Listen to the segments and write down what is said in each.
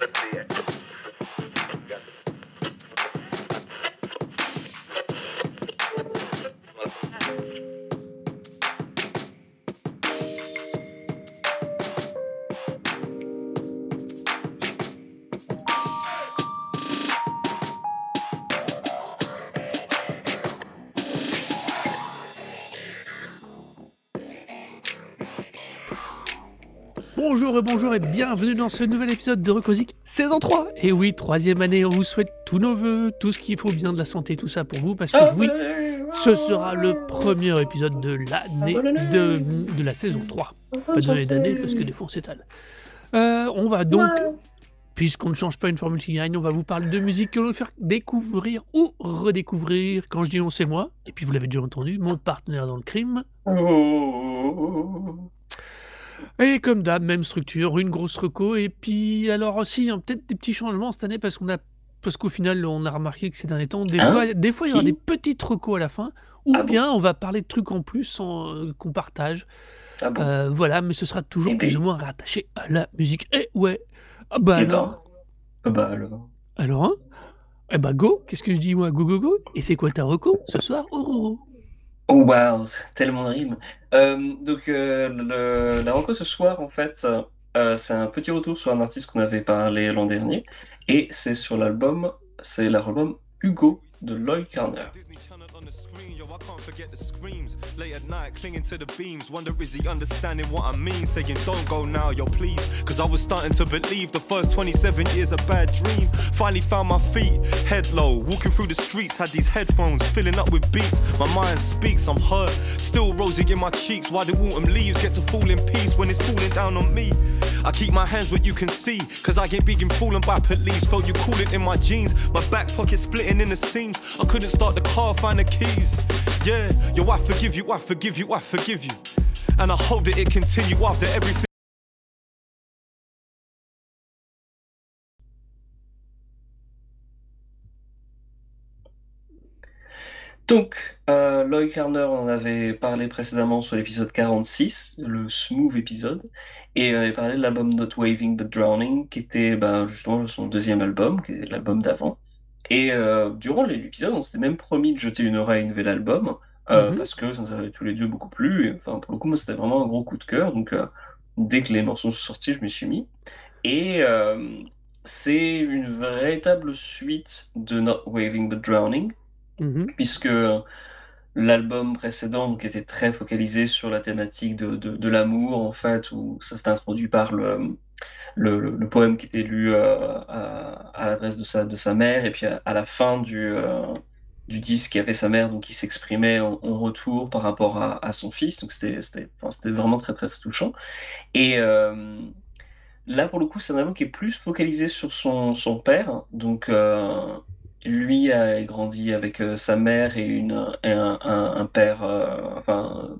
Bonjour et bonjour et bienvenue dans ce nouvel épisode de Recosic saison 3. Et oui, troisième année, on vous souhaite tous nos voeux, tout ce qu'il faut bien de la santé, tout ça pour vous, parce que oui, ce sera le premier épisode de l'année de, de la saison 3. Pas de l'année d'année, parce que des fois on s'étale. Euh, on va donc, puisqu'on ne change pas une formule qui gagne, on va vous parler de musique que l'on va faire découvrir ou redécouvrir. Quand je dis on, c'est moi, et puis vous l'avez déjà entendu, mon partenaire dans le crime. Et comme d'hab, même structure, une grosse reco. Et puis, alors aussi, hein, peut-être des petits changements cette année parce qu'on a, parce qu'au final, on a remarqué que ces derniers temps, des Hein fois, des fois, il y aura des petites recos à la fin, ou Ah bon bien on va parler de trucs en plus sans, euh, qu'on partage. Ah bon Euh, voilà, mais ce sera toujours Eh plus ben. ou moins rattaché à la musique. Et ouais. Ah bah Eh ben. alors, Ah Bah alors. alors hein? Eh bah go. Qu'est-ce que je dis moi? Go go go? Et c'est quoi ta reco ce soir, Auroro Oh wow, tellement de rimes. Euh, donc euh, le, la reco ce soir en fait, euh, c'est un petit retour sur un artiste qu'on avait parlé l'an dernier et c'est sur l'album, c'est l'album Hugo de Lloyd Carner. I can't forget the screams. Late at night, clinging to the beams. Wonder is he understanding what I mean? Saying, don't go now, yo, please. Cause I was starting to believe the first 27 years a bad dream. Finally found my feet, head low, walking through the streets. Had these headphones filling up with beats. My mind speaks, I'm hurt. Still rosy in my cheeks. Why the autumn leaves get to fall in peace when it's falling down on me? I keep my hands what you can see. Cause I get big and fallen by police. Felt you cool it in my jeans. My back pocket splitting in the seams. I couldn't start the car, find the keys. Yeah, yo, I forgive you, I forgive you, I forgive you. And I hope that it continue after everything. Donc, euh, Lloyd Carner, on en avait parlé précédemment sur l'épisode 46, le smooth épisode, et on avait parlé de l'album Not Waving But Drowning, qui était ben, justement son deuxième album, l'album d'avant. Et euh, durant l'épisode, on s'était même promis de jeter une oreille à un nouvel album, euh, Mhm. parce que ça nous avait tous les deux beaucoup plu. Et, enfin, pour le coup, moi, c'était vraiment un gros coup de cœur. Donc, euh, dès que les morceaux sont sortis, je m'y suis mis. Et euh, c'est une véritable suite de Not Waving But Drowning Mhm. puisque l'album précédent donc, était très focalisé sur la thématique de, de, de l'amour, en fait, où ça s'est introduit par le, le, poème qui était lu euh, à, l'adresse de sa, de sa mère, et puis à, la fin du, euh, du disque qui avait sa mère, donc qui s'exprimait en, retour par rapport à, son fils, donc c'était enfin, vraiment très, très, touchant. Et euh, là, pour le coup, c'est un album qui est plus focalisé sur son, son père, donc... lui a grandi avec sa mère et, une, et un, père, enfin,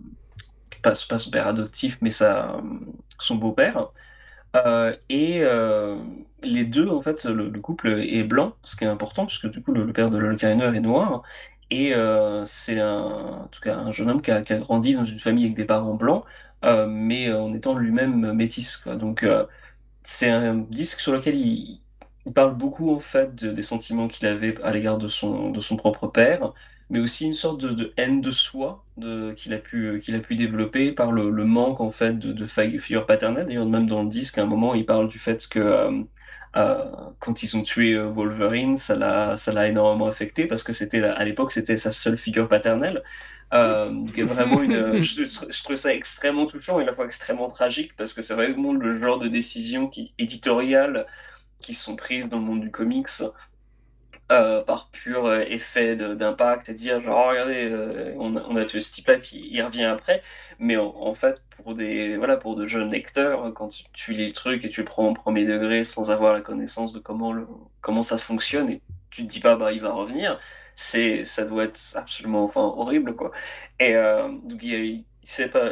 pas, pas son père adoptif, mais sa, son beau-père. Euh, et euh, les deux, en fait, le, le couple est blanc, ce qui est important, puisque du coup, le, père de Lol Cariner est noir. Et euh, c'est un, en tout cas un jeune homme qui a, grandi dans une famille avec des parents blancs, mais en étant lui-même métis. Donc, c'est un disque sur lequel il, parle beaucoup en fait de- des sentiments qu'il avait à l'égard de son, de son propre père, mais aussi une sorte de, haine de soi de, qu'il a pu, a pu développer par le, manque en fait de, de fi- figure paternelle. D'ailleurs, même dans le disque, à un moment, il parle du fait que euh, euh, quand ils ont tué euh, Wolverine, ça l'a, énormément affecté parce que c'était à l'époque, c'était sa seule figure paternelle. Vraiment je, je trouve ça extrêmement touchant et à la fois extrêmement tragique parce que c'est vraiment le genre de décision qui éditoriale qui sont prises dans le monde du comics euh, par pur euh, effet d'impact et dire genre Oh, regardez euh, on, a, a tué ce type là puis il revient après. Mais en, en fait pour des voilà pour de jeunes lecteurs quand tu, lis le truc et tu le prends au premier degré sans avoir la connaissance de comment comment ça fonctionne et tu te dis pas bah il va revenir c'est ça doit être absolument enfin horrible quoi. Et donc il,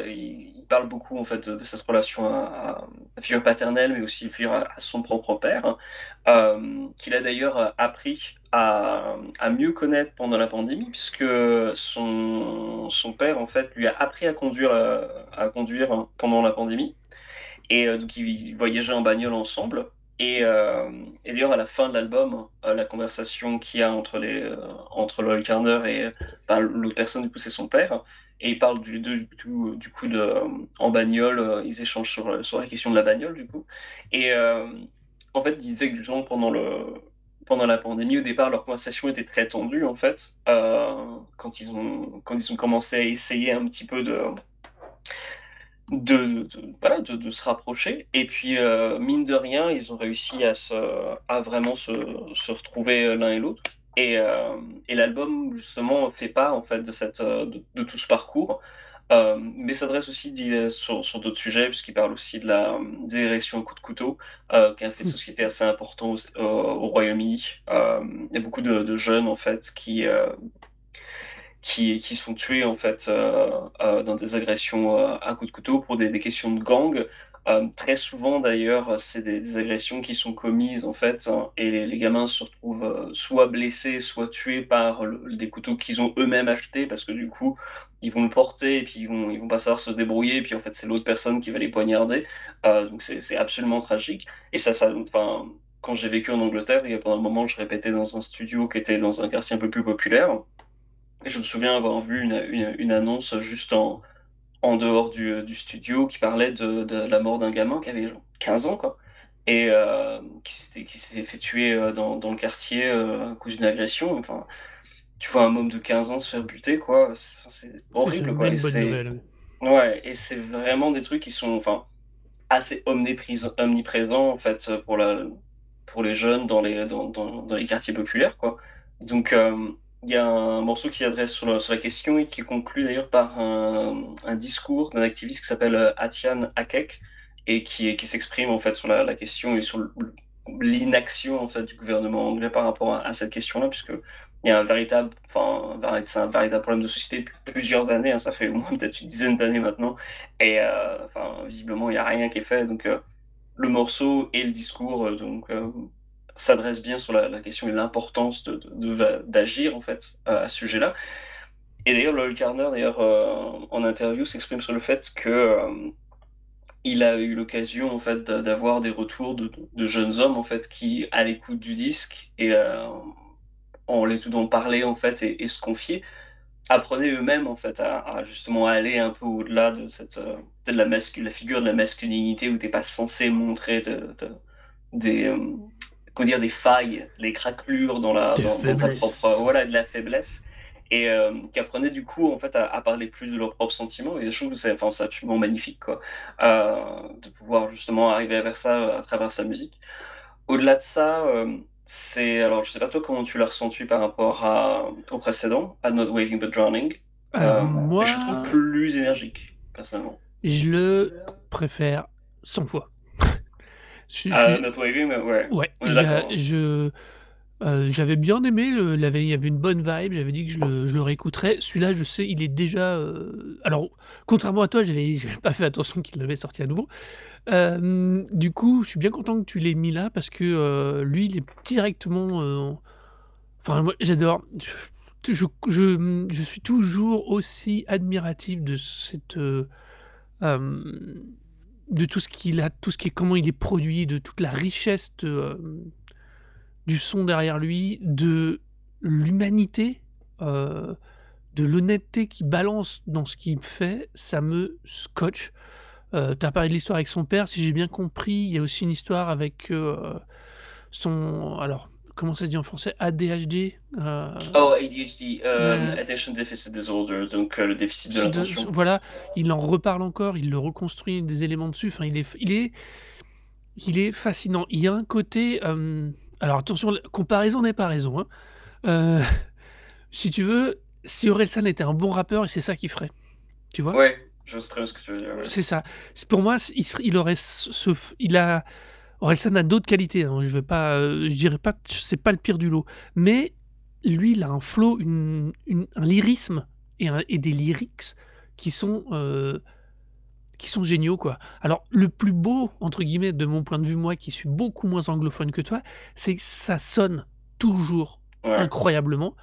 il, parle beaucoup en fait de, cette relation à, la figure paternelle mais aussi figure à, à son propre père euh, qu'il a d'ailleurs appris à, mieux connaître pendant la pandémie, puisque son, père, en fait, lui a appris à conduire, euh, pendant la pandémie. Et euh, donc, ils voyageaient en bagnole ensemble. Et, euh, d'ailleurs, à la fin de l'album, euh, la conversation qu'il y a entre, les, euh, entre Loyal Carner et ben, l'autre personne, du coup, c'est son père. Et ils parlent du, du, du, coup de, en bagnole, ils échangent sur, sur la question de la bagnole, du coup. Et en fait, ils disaient que justement, pendant, le, pendant la pandémie, au départ, leur conversation était très tendue, en fait, quand, ils ont, quand ils ont commencé à essayer un petit peu de de, de, voilà, de, de, se rapprocher. Et puis, euh, mine de rien, ils ont réussi à, se, à vraiment se, se retrouver euh, l'un et l'autre. Et, euh, et l'album, justement, fait part en fait, de, cette, euh, de, de tout ce parcours, euh, mais s'adresse aussi sur, sur d'autres sujets, puisqu'il parle aussi de la direction coup de couteau, euh, qui est un fait de société assez important au, au Royaume-Uni. il y a beaucoup de, de, jeunes, en fait, qui qui, qui se font tuer en fait dans des agressions à coups de couteau pour des, des questions de gang. Euh, très souvent d'ailleurs, c'est des, agressions qui sont commises en fait, hein, et les, gamins se retrouvent euh, soit blessés, soit tués par des couteaux qu'ils ont eux-mêmes achetés, parce que du coup, ils vont le porter et puis ils vont, vont pas savoir se débrouiller, et puis en fait, c'est l'autre personne qui va les poignarder. Euh, donc c'est absolument tragique. Et ça, quand j'ai vécu en Angleterre, il y a pendant un moment, je répétais dans un studio qui était dans un quartier un peu plus populaire. Et je me souviens avoir vu une annonce juste en, en dehors du, du, studio qui parlait de, de la mort d'un gamin qui avait genre 15 ans, quoi. Et euh, qui s'était fait tuer euh, dans, dans le quartier euh, à cause d'une agression. Enfin, tu vois un homme de 15 ans se faire buter, quoi. C'est horrible, quoi. Et c'est ouais, et c'est vraiment des trucs qui sont enfin, assez omniprésents, en fait, pour, la, pour les jeunes dans les, dans, dans, dans les quartiers populaires, quoi. Donc, euh, il y a un morceau qui adresse sur la, question et qui conclut d'ailleurs par un, discours d'un activiste qui s'appelle euh, Atian Akek et qui, s'exprime en fait sur la, question et sur l'inaction en fait du gouvernement anglais par rapport à, cette question-là, puisque il y a un véritable, enfin, c'est un véritable problème de société depuis plusieurs années. Hein, ça fait au moins peut-être une dizaine d'années maintenant, et euh, enfin, visiblement il n'y a rien qui est fait. Donc euh, le morceau et le discours, donc s'adresse bien sur la, question et l'importance d'agir de, de, en fait à ce sujet-là. Et d'ailleurs, Loyal Carner, d'ailleurs, euh, en interview, s'exprime sur le fait que euh, il a eu l'occasion en fait d'avoir des retours de, de, jeunes hommes en fait qui, à l'écoute du disque et euh, en l'écoutant parler en fait et, se confier, apprenaient eux-mêmes en fait à, justement aller un peu au-delà de cette de la, la figure de la masculinité où t'es pas censé montrer de, des comment dire, des failles, les craquelures dans, la, dans, dans, ta propre, voilà, de la faiblesse, et euh, qui apprenaient du coup en fait à, à, parler plus de leurs propres sentiments. Et je trouve que c'est enfin, absolument magnifique, quoi, euh, de pouvoir justement arriver vers ça à travers sa musique. Au-delà de ça, euh, c'est alors je sais pas toi comment tu l'as ressenti par rapport à, au précédent, à Not Waving but Drowning. Euh, moi, je trouve plus énergique personnellement. Je le préfère 100 fois. Je, ah, mais ouais. Ouais, je, euh, j'avais bien aimé, le, il y avait une bonne vibe, j'avais dit que je le, je le réécouterais. Celui-là, je sais, il est déjà. Euh... Alors, contrairement à toi, j'avais pas fait attention qu'il l'avait sorti à nouveau. Euh, du coup, je suis bien content que tu l'aies mis là parce que euh, lui, il est directement. Euh, enfin, moi, j'adore. Je, je, je, je, suis toujours aussi admiratif de cette. Euh, de tout ce qu'il a, tout ce qui est comment il est produit, de toute la richesse euh, du son derrière lui, de l'humanité, euh, de l'honnêteté qui balance dans ce qu'il fait, ça me scotche. Euh, tu as parlé de l'histoire avec son père, si j'ai bien compris, il y a aussi une histoire avec euh, son... Alors, comment ça se dit en français? ADHD euh... Oh, ADHD, euh, Attention Deficit Disorder, donc euh, le déficit de l'attention. Voilà, il en reparle encore, il le reconstruit des éléments dessus. Enfin, il est, il est, il est fascinant. Il y a un côté, euh, alors attention, comparaison n'est pas raison. Hein. Si tu veux, si Orelsan était un bon rappeur, c'est ça qu'il ferait. Tu vois? Ouais, je sais très bien ce que tu veux dire. Ouais. C'est ça. Pour moi, il, il aurait ce, il a Orelsan a d'autres qualités, hein. je vais pas, euh, je dirais pas, c'est pas le pire du lot, mais lui, il a un flow, une, une, un lyrisme et, un, et, des lyrics qui sont euh, qui sont géniaux quoi. Alors le plus beau entre guillemets de mon point de vue moi qui suis beaucoup moins anglophone que toi, c'est que ça sonne toujours ouais. incroyablement.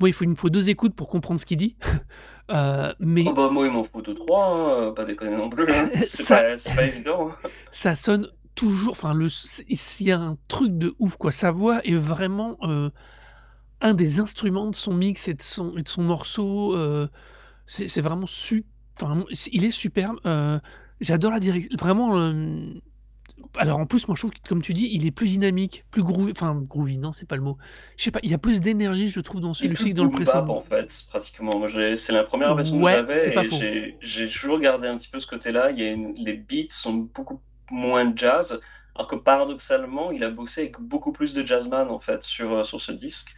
Moi, il faut, il me faut deux écoutes pour comprendre ce qu'il dit. euh, mais... Oh bah moi, il m'en faut deux, trois, hein, pas déconner non plus. Hein. C'est pas, pas, évident. Hein. Ça sonne toujours, enfin, le, s'il y a un truc de ouf, quoi. Sa voix est vraiment euh, un des instruments de son mix et de son, et de son morceau. euh, c'est vraiment su, enfin, il est superbe. euh, J'adore la direction. Vraiment. alors en plus, moi je trouve que comme tu dis, il est plus dynamique, plus groovy. Enfin, groovy, non, c'est pas le mot. Je sais pas, il y a plus d'énergie, je trouve, dans Il celui-ci que dans le précédent. en fait, pratiquement. C'est la première impression Ouais, que j'avais et j'ai j'ai toujours gardé un petit peu ce côté-là. Il y a une- les beats sont beaucoup moins jazz, alors que paradoxalement, il a bossé avec beaucoup plus de jazzman en fait sur, euh, sur ce disque.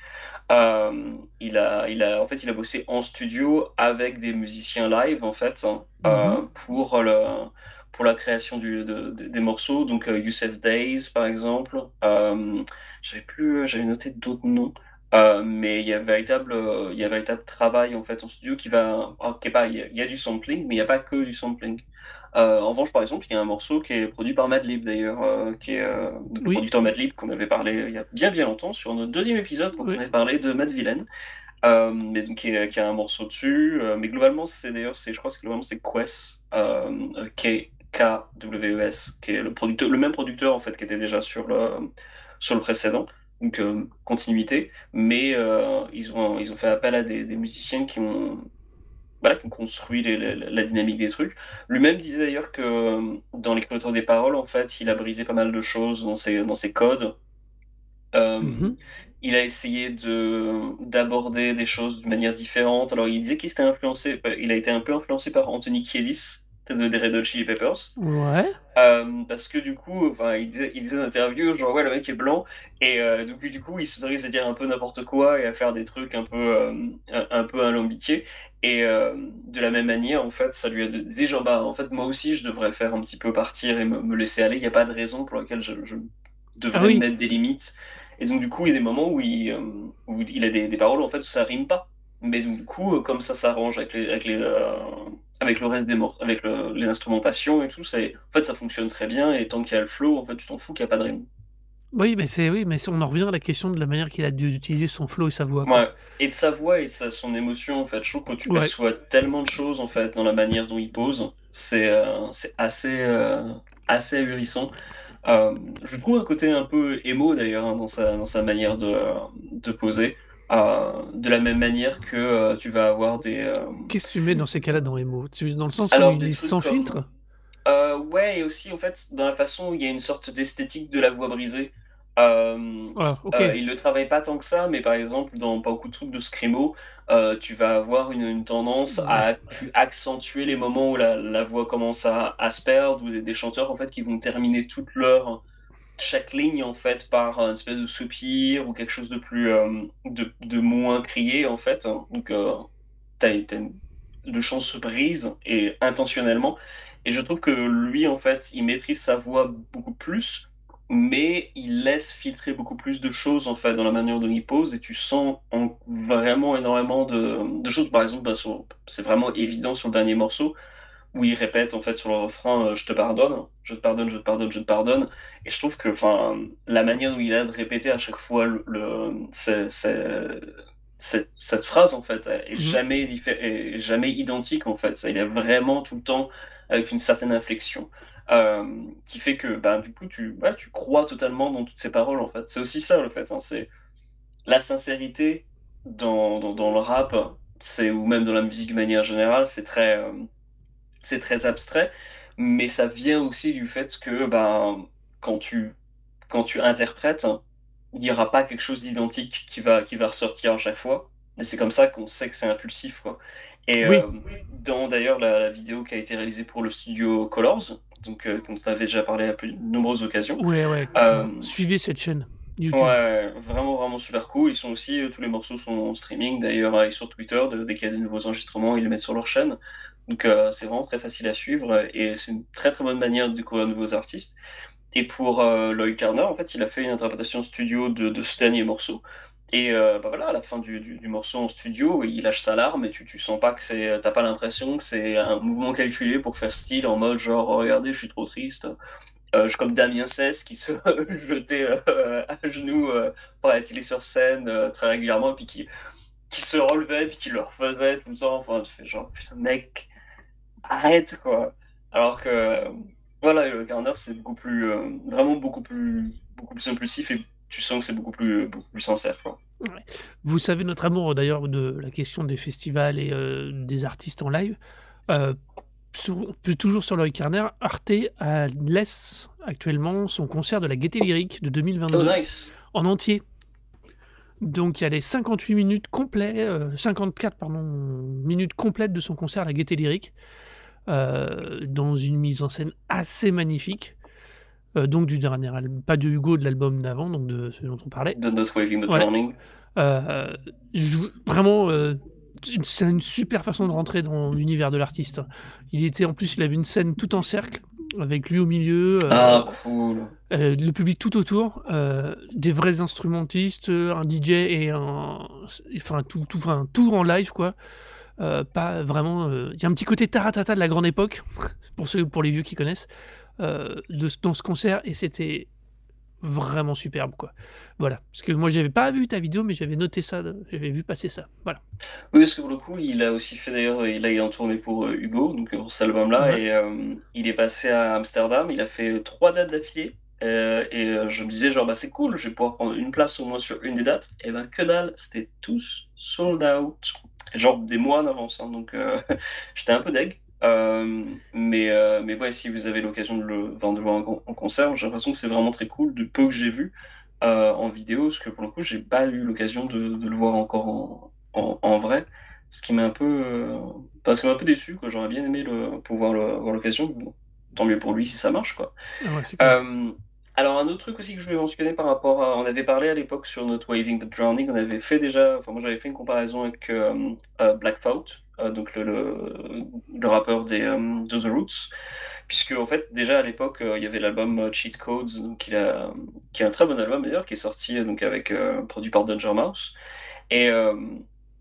Euh, il a, il a, en fait, il a bossé en studio avec des musiciens live en fait hein, euh, Mhm. pour le, pour la création du, de- de- des morceaux. Donc euh, Youssef Days par exemple. J'avais plus, j'avais noté d'autres noms. Euh, mais il y a véritable, euh, il y a véritable travail en fait en studio qui va, qui est pas, il y a, il y a du sampling, mais il n'y a pas que du sampling. Euh, en revanche, par exemple, il y a un morceau qui est produit par Madlib d'ailleurs, euh, qui est donc le Oui. producteur Madlib qu'on avait parlé il y a bien bien longtemps sur notre deuxième épisode quand Oui. on avait parlé de Matt Villain, mais donc qui, est- qui a un morceau dessus. mais globalement, c'est d'ailleurs, c'est, je crois que globalement c'est Quest, euh, K K-W-E-S, qui est le producteur, le même producteur en fait qui était déjà sur le sur le précédent. Donc euh, continuité, mais euh, ils ont ils ont fait appel à des, des musiciens qui ont voilà, qui ont construit les- les- la dynamique des trucs. Lui-même disait d'ailleurs que euh, dans l'écriture des paroles, en fait, il a brisé pas mal de choses dans ses, dans ses codes. Mhm. il a essayé de d'aborder des choses d'une manière différente. Alors, il disait qu'il s'était influencé, il a été un peu influencé par Anthony Kiedis, de des Red Hot Chili Peppers. Ouais. Euh, parce que du coup, enfin, il disait, il disait dans l'interview, genre, ouais, le mec est blanc, et euh, donc, du coup, il s'autorise à dire un peu n'importe quoi et à faire des trucs un peu, euh, un, un peu alambiqués. Et euh, de la même manière, en fait, ça lui a dit, genre, bah, en fait, moi aussi, je devrais faire un petit peu partir et me, me laisser aller. Il n'y a pas de raison pour laquelle je, je devrais Ah oui. mettre des limites. Et donc, du coup, il y a des moments où il, où il a des, des paroles, en fait, où ça rime pas. Mais du coup, euh, comme ça s'arrange avec les, avec les, euh, avec le reste des morceaux, avec le- les instrumentations et tout, c'est, en fait, ça fonctionne très bien. Et tant qu'il y a le flow, en fait, tu t'en fous qu'il n'y a pas de rime. Oui, mais c'est oui, mais on en revient à la question de la manière qu'il a dû utiliser son flow et sa voix. quoi. Ouais. Et de sa voix et sa, son émotion, en fait, je trouve que tu Ouais. perçois tellement de choses, en fait, dans la manière dont il pose. C'est euh, c'est assez, euh, assez ahurissant. Euh, je trouve un côté un peu émo, d'ailleurs, hein, dans sa, dans sa manière de, de poser. Euh, de la même manière que euh, tu vas avoir des... euh, Qu'est-ce que tu mets dans ces cas-là dans Emo Tu- Dans le sens Alors, où il des est trucs sans comme- filtre? Ouais, et aussi, en fait, dans la façon où il y a une sorte d'esthétique de la voix brisée. Euh, Voilà, ok. Euh, il ne travaille pas tant que ça, mais par exemple, dans pas beaucoup de trucs de Screamo, euh, tu vas avoir une, une tendance à accentuer les moments où la, la voix commence à, à se perdre, ou des, des chanteurs en fait qui vont terminer toute leur chaque ligne en fait par une espèce de soupir ou quelque chose de plus euh, de, moins crié en fait. Donc euh, t'as, t'as une- le chant se brise et intentionnellement. Et je trouve que lui en fait, il maîtrise sa voix beaucoup plus mais il laisse filtrer beaucoup plus de choses en fait dans la manière dont il pose et tu sens en- vraiment énormément de, choses. Par exemple, bah, c'est vraiment évident sur le dernier morceau où il répète en fait sur le refrain euh, Je te pardonne, je te pardonne, je te pardonne, je te pardonne. Et je trouve que enfin la manière dont il a de répéter à chaque fois le, cette phrase en fait est Mhm. jamais, est jamais identique en fait. Ça, il est vraiment tout le temps avec une certaine inflexion euh, qui fait que bah, du coup tu, tu crois totalement dans toutes ces paroles en fait. C'est aussi ça le fait, hein, c'est la sincérité dans, dans, dans le rap, c'est ou même dans la musique de manière générale, c'est très, euh, c'est très abstrait, mais ça vient aussi du fait que ben, quand, tu, quand tu interprètes, il n'y aura pas quelque chose d'identique qui va, qui va ressortir à chaque fois. Et c'est comme ça qu'on sait que c'est impulsif. Quoi. Et Oui. euh, dans d'ailleurs la, la vidéo qui a été réalisée pour le studio Colors, donc, euh, dont on avait déjà parlé à plus de nombreuses occasions, Ouais, ouais. euh, Suivez cette chaîne YouTube. Ouais, vraiment, vraiment super cool. Ils sont aussi, euh, tous les morceaux sont en streaming d'ailleurs et sur Twitter. de- dès qu'il y a de nouveaux enregistrements, ils les mettent sur leur chaîne. Donc euh, c'est vraiment très facile à suivre et c'est une très très bonne manière de découvrir de nouveaux artistes. Et pour euh, Lloyd Carner, en fait, il a fait une interprétation studio de, de ce dernier morceau. Et euh, bah voilà, à la fin du, du, morceau en studio, il lâche sa larme et tu, tu sens pas que c'est, t'as pas l'impression que c'est un mouvement calculé pour faire style en mode genre, oh, regardez, je suis trop triste. Euh, comme Damien Cesse qui se jetait à genoux pour la télé sur scène très régulièrement, puis qui, qui se relevait, puis qui le refaisait tout le temps. Enfin, tu fais genre, putain, mec, arrête quoi. Alors que, Voilà, le Garner, c'est beaucoup plus, euh, vraiment beaucoup plus, beaucoup plus impulsif et tu sens que c'est beaucoup plus, beaucoup plus sincère. Quoi. Vous savez notre amour d'ailleurs de la question des festivals et euh, des artistes en live. Euh, sur- toujours sur Loïc Carner, Arte a- laisse actuellement son concert de la Gaieté Lyrique de 2022 Oh, nice! en entier. Donc il y a les 58 minutes complètes, euh, 54 pardon, minutes complètes de son concert à la Gaieté Lyrique, dans une mise en scène assez magnifique. Euh, donc du dernier album, pas de Hugo, de l'album d'avant, donc de ce dont on parlait. The Not Waving the Voilà. Drowning. Euh, vraiment, euh, c'est une super façon de rentrer dans l'univers de l'artiste. Il était en plus, il avait une scène tout en cercle, avec lui au milieu, euh, Ah, cool. euh, le public tout autour, euh, des vrais instrumentistes, un DJ et un, enfin tout, tout, enfin, tout en live quoi. Euh, pas vraiment. euh, Il y a un petit côté taratata de la grande époque pour ceux, pour les vieux qui connaissent, euh, de, dans ce concert et c'était vraiment superbe quoi. Voilà, parce que moi j'avais pas vu ta vidéo mais j'avais noté ça, j'avais vu passer ça. Voilà. Oui, parce que pour le coup, il a aussi fait d'ailleurs, il a été en tournée pour Hugo, donc pour cet album-là, Ouais. et euh, il est passé à Amsterdam, il a fait trois dates d'affilée, euh, et euh, je me disais genre bah c'est cool, je vais pouvoir prendre une place au moins sur une des dates, et ben que dalle, c'était tous sold out, genre des mois en avance, hein, donc euh, j'étais un peu deg. Euh, mais, euh, mais ouais, si vous avez l'occasion de le, enfin, de le voir en, en concert, j'ai l'impression que c'est vraiment très cool, du peu que j'ai vu en vidéo, parce que pour le coup, j'ai pas eu l'occasion de, de le voir encore en, en, en vrai, ce qui m'a un peu, euh, parce que un peu déçu, quoi. J'aurais bien aimé le, pouvoir le- avoir l'occasion. Bon, tant mieux pour lui si ça marche, quoi. Ah ouais, c'est cool. Euh, alors un autre truc aussi que je voulais mentionner par rapport à, on avait parlé à l'époque sur notre Waving the Drowning, on avait fait déjà, enfin moi j'avais fait une comparaison avec euh, euh, Black Thought, euh, donc le, le, le rappeur des de The Roots, puisque en fait déjà à l'époque il y avait l'album Cheat Codes, donc il a, qui est un très bon album d'ailleurs, qui est sorti donc avec produit par Danger Mouse, et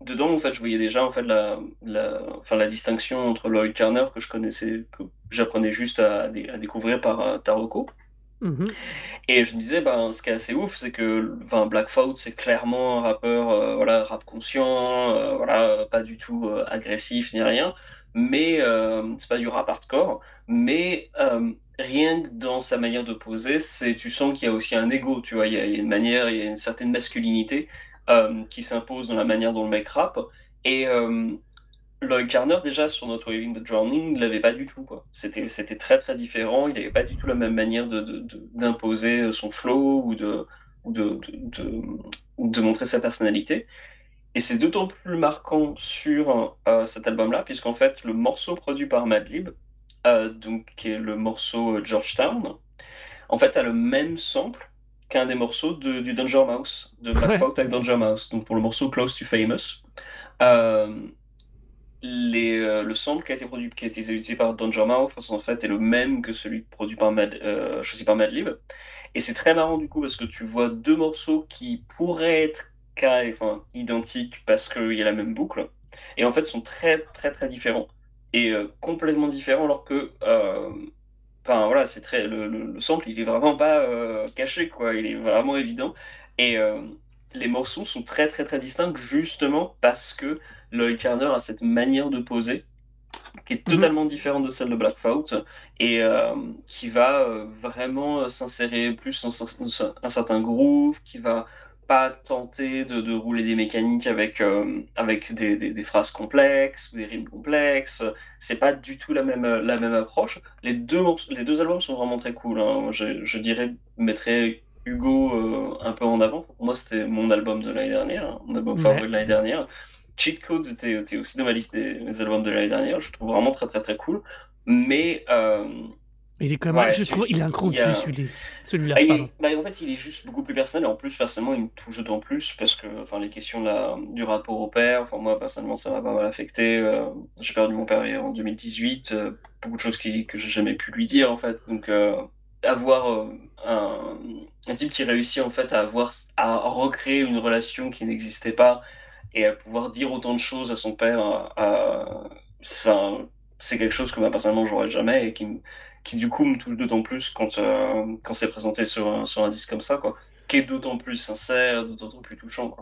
dedans en fait je voyais déjà en fait la, la, enfin la distinction entre Lloyd Carner que je connaissais, que j'apprenais juste à, dé- à découvrir par Taroko. Mhm. Et je me disais, ben, ce qui est assez ouf, c'est que enfin, Black Thought, c'est clairement un rappeur, euh, voilà, rap conscient, euh, voilà, pas du tout euh, agressif ni rien, mais c'est pas du rap hardcore, mais rien que dans sa manière de poser, tu sens qu'il y a aussi un ego, tu vois, il y a, une manière, il y a une certaine masculinité qui s'impose dans la manière dont le mec rappe, et Lloyd Carner, déjà, sur notre Waving the Drowning, ne l'avait pas du tout, quoi. C'était, c'était très, très différent. Il n'avait pas du tout la même manière de, de- de- d'imposer euh, son flow ou de, de, de, de- de montrer sa personnalité. Et c'est d'autant plus marquant sur euh, cet album-là, puisqu'en fait, le morceau produit par Madlib, euh, donc, qui est le morceau euh, Georgetown, en fait, a le même sample qu'un des morceaux de- du Danger Mouse, de Black Ouais. Thought avec Danger Mouse, donc pour le morceau Close to Famous. Euh, les, euh, le sample qui a été produit, qui a été utilisé par Danger Mouse, en fait, est le même que celui produit par Mad, euh, choisi par Madlib. Et c'est très marrant du coup parce que tu vois deux morceaux qui pourraient être enfin, identiques parce qu'il y a la même boucle, et en fait sont très très très différents. Et euh, complètement différents alors que, euh, enfin voilà, c'est très le, le- le sample il est vraiment pas caché quoi, il est vraiment évident. Et les morceaux sont très très très distincts justement parce que Lloyd Carner a cette manière de poser qui est Mhm. totalement différente de celle de Black et euh, qui va euh, vraiment euh, s'insérer plus dans un, certain groove, qui va pas tenter de, de rouler des mécaniques avec, euh, avec des, des, des phrases complexes ou des rimes complexes. C'est pas du tout la même, la même approche. Les deux, les deux albums sont vraiment très cool. hein. Je, je dirais, mettrais Hugo un peu en avant. Pour moi, c'était mon album de l'année dernière, hein, mon album Ouais. favori de l'année dernière. Cheat Codes était, aussi dans ma liste des, des albums de l'année dernière. Je le trouve vraiment très très très cool. Mais euh, Il est quand même, Ouais, je tu- trouve, il est a- celui- celui-là. il- pardon. bah, en fait, il est juste beaucoup plus personnel. Et en plus, personnellement, il me touche d'autant plus parce que enfin, les questions la- du rapport au père, enfin, moi, personnellement, ça m'a pas mal affecté. Euh, j'ai perdu mon père en 2018. euh, beaucoup de choses qui, que j'ai jamais pu lui dire, en fait. Donc, euh, avoir un, un type qui réussit, en fait, à, avoir, à recréer une relation qui n'existait pas et à pouvoir dire autant de choses à son père, à- enfin, c'est quelque chose que moi, personnellement, j'aurais jamais et qui qui du coup me touche d'autant plus quand, euh, quand c'est présenté sur un, sur un disque comme ça, quoi. Qui est d'autant plus sincère, d'autant plus touchant.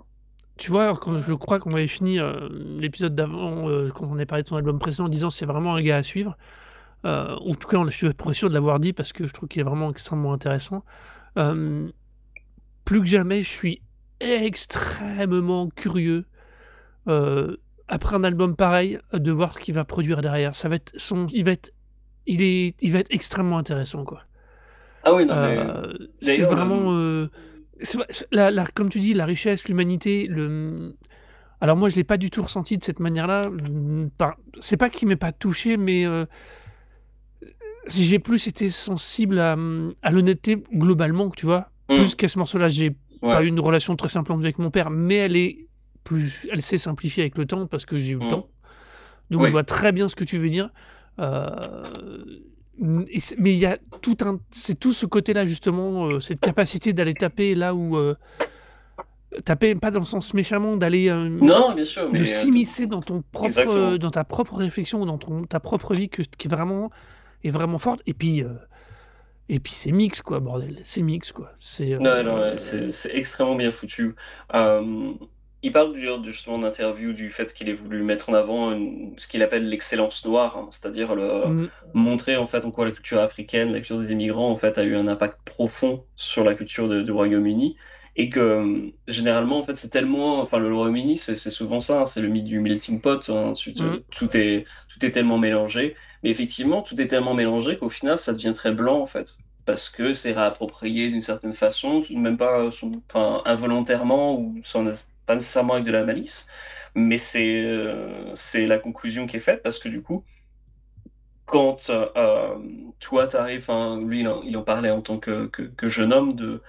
Tu vois, quand je crois qu'on avait fini euh, l'épisode d'avant, euh, quand on avait parlé de son album précédent, en disant c'est vraiment un gars à suivre. Euh, en tout cas, je suis pas sûr de l'avoir dit parce que je trouve qu'il est vraiment extrêmement intéressant. Euh, plus que jamais, je suis extrêmement curieux euh, après un album pareil de voir ce qu'il va produire derrière. Ça va être son, il va être, il est, il va être extrêmement intéressant quoi. Ah oui, non, mais Euh, c'est d'ailleurs, vraiment, euh, euh, c'est c'est- la, la- comme tu dis, la richesse, l'humanité. Le... Alors moi, je l'ai pas du tout ressenti de cette manière-là. Mm, C'est pas qu'il m'ait pas touché, mais j'ai plus été sensible à, à l'honnêteté globalement, tu vois, hmm, plus qu'à ce morceau-là. J'ai ouais, pas eu une relation très simple avec mon père, mais elle est plus, elle s'est simplifiée avec le temps parce que j'ai eu le hmm, temps. Donc oui, je vois très bien ce que tu veux dire. Euh, mais il y a tout un, c'est tout ce côté-là justement, euh, cette capacité d'aller taper là où euh, taper pas dans le sens méchamment, d'aller non, bien sûr, de mais euh, s'immiscer dans ton propre, dans ta propre réflexion, dans ton, ta propre vie que, qui est vraiment, est vraiment forte. Et puis, et puis c'est mix quoi, bordel, c'est mix quoi. C'est Non, non, ouais, c'est extrêmement bien foutu. Euh, il parle du, justement d'interview du fait qu'il ait voulu mettre en avant une- ce qu'il appelle l'excellence noire, hein, c'est-à-dire le, mm, montrer en fait en quoi la culture africaine, la culture des immigrants en fait a eu un impact profond sur la culture du Royaume-Uni. Et que euh, généralement en fait c'est tellement, enfin le Royaume-Uni c'est souvent ça, hein, c'est le mythe du melting pot, hein, tu- tu- mm, tout est tout est tellement mélangé, mais effectivement tout est tellement mélangé qu'au final ça devient très blanc en fait. Parce que c'est réapproprié d'une certaine façon, même pas enfin, involontairement ou sans, pas nécessairement avec de la malice, mais c'est euh, c'est la conclusion qui est faite parce que du coup, quand euh, toi t'arrives, lui il en, parlait en tant que, que jeune homme, de,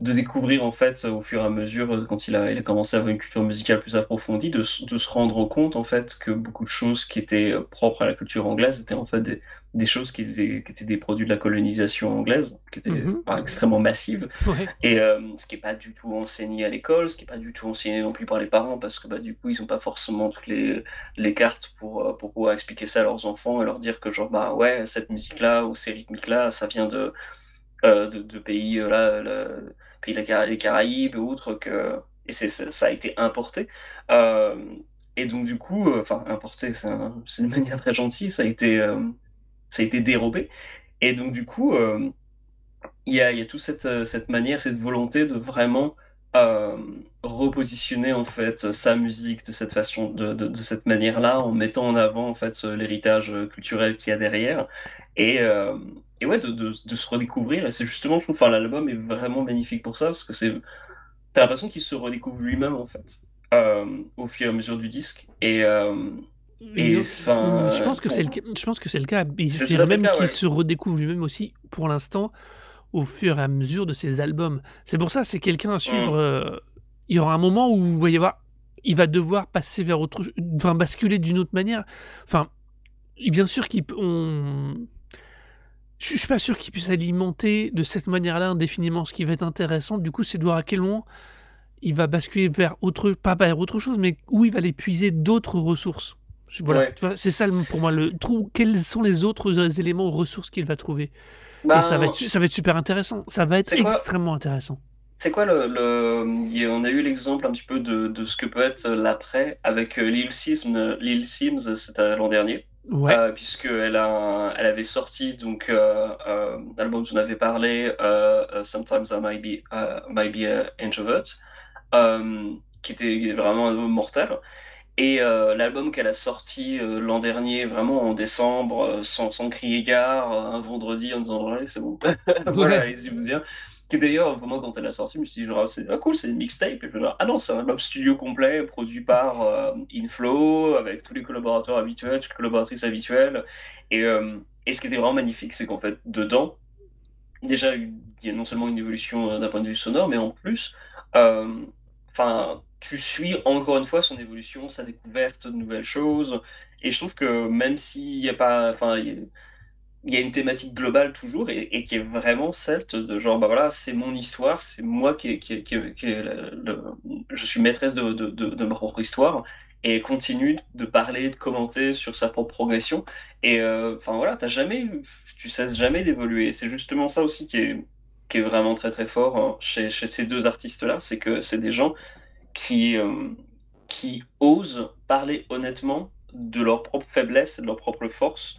de découvrir en fait au fur et à mesure, euh, quand il a, il a commencé à avoir une culture musicale plus approfondie, de, de se rendre compte en fait que beaucoup de choses qui étaient euh, propres à la culture anglaise étaient en fait des, des choses qui, faisaient- qui étaient des produits de la colonisation anglaise, qui étaient mhm, enfin, extrêmement massives. ouais, Et euh, ce qui est pas du tout enseigné à l'école, ce qui est pas du tout enseigné non plus par les parents, parce que bah, du coup, ils ont pas forcément toutes les, les cartes pour, pour pouvoir expliquer ça à leurs enfants et leur dire que, genre, bah ouais, cette musique-là ou ces rythmiques-là, ça vient de, euh, de, de pays, euh, là, pays des Caraïbes ou autres, que... et ça, ça a été importé. Euh, et donc, du coup, euh, enfin, importé, c'est un- c'est une manière très gentille, ça a été, euh, ça a été dérobé. Et donc, du coup. il y a, y toute cette, cette manière, cette volonté de vraiment repositionner en fait sa musique de cette façon, de, cette manière-là, en mettant en avant en fait l'héritage culturel qu'il y a derrière, et, et ouais, de, de, de se redécouvrir. Et c'est justement, je trouve, enfin, l'album est vraiment magnifique pour ça, parce que c'est, t'as l'impression qu'il se redécouvre lui-même en fait, euh, au fur et à mesure du disque. Et, euh, Et, et euh, enfin, je pense que c'est le, cas- je pense que c'est le cas. Le même qu'il ouais. se redécouvre lui-même aussi pour l'instant au fur et à mesure de ses albums. C'est pour ça, c'est quelqu'un à suivre. Mm. euh, il y aura un moment où vous voyez voir, il va devoir passer vers autre, enfin basculer d'une autre manière. Enfin, bien sûr qu'il peut- on... Je je suis pas sûr qu'il puisse alimenter de cette manière-là indéfiniment. Ce qui va être intéressant, du coup, c'est de voir à quel moment il va basculer vers autre, pas vers autre chose, mais où il va aller puiser d'autres ressources? Je- Voilà, Ouais. c'est ça pour moi le trou. Quels sont les autres éléments, ressources qu'il va trouver? Ben, Et ça va, être, ça va être super intéressant. Ça va être extrêmement intéressant. C'est quoi le, On a eu l'exemple un petit peu de, de ce que peut être l'après avec euh, Lil Sims. Lil Sims, c'était l'an dernier, Ouais. euh, puisqu'elle a, elle avait sorti donc euh, euh, l'album dont on avait parlé, Sometimes I Might Be, uh, Might Be a Introvert, qui était vraiment un album mortel. Et l'album qu'elle a sorti l'an dernier, vraiment en décembre, sans, sans crier gare, un vendredi, en disant allez, c'est bon, voilà, allez-y, vous bien. Qui d'ailleurs, moi, quand elle a sorti, je me suis dit, genre, ah, c'est ah, cool, c'est une mixtape. Et je dis, ah non, c'est un album studio complet, produit par euh, Inflow, avec tous les collaborateurs habituels, toutes les collaboratrices habituelles. Et, euh, et ce qui était vraiment magnifique, c'est qu'en fait, dedans, déjà, il y a non seulement une évolution euh, d'un point de vue sonore, mais en plus, enfin, tu suis encore une fois son évolution, sa découverte de nouvelles choses. Et je trouve que même s'il n'y a pas, enfin, il y a- une thématique globale toujours et, qui est vraiment celle de genre, bah voilà, c'est mon histoire, c'est moi qui, qui, qui, je suis maîtresse de, de, de, ma propre histoire et continue de parler, de commenter sur sa propre progression. Et euh, enfin voilà, t'as jamais, tu cesses jamais d'évoluer. C'est justement ça aussi qui est, qui est vraiment très très fort hein, chez, chez ces deux artistes-là, c'est que c'est des gens qui, euh, qui osent parler honnêtement de leur propre faiblesse de leur propre force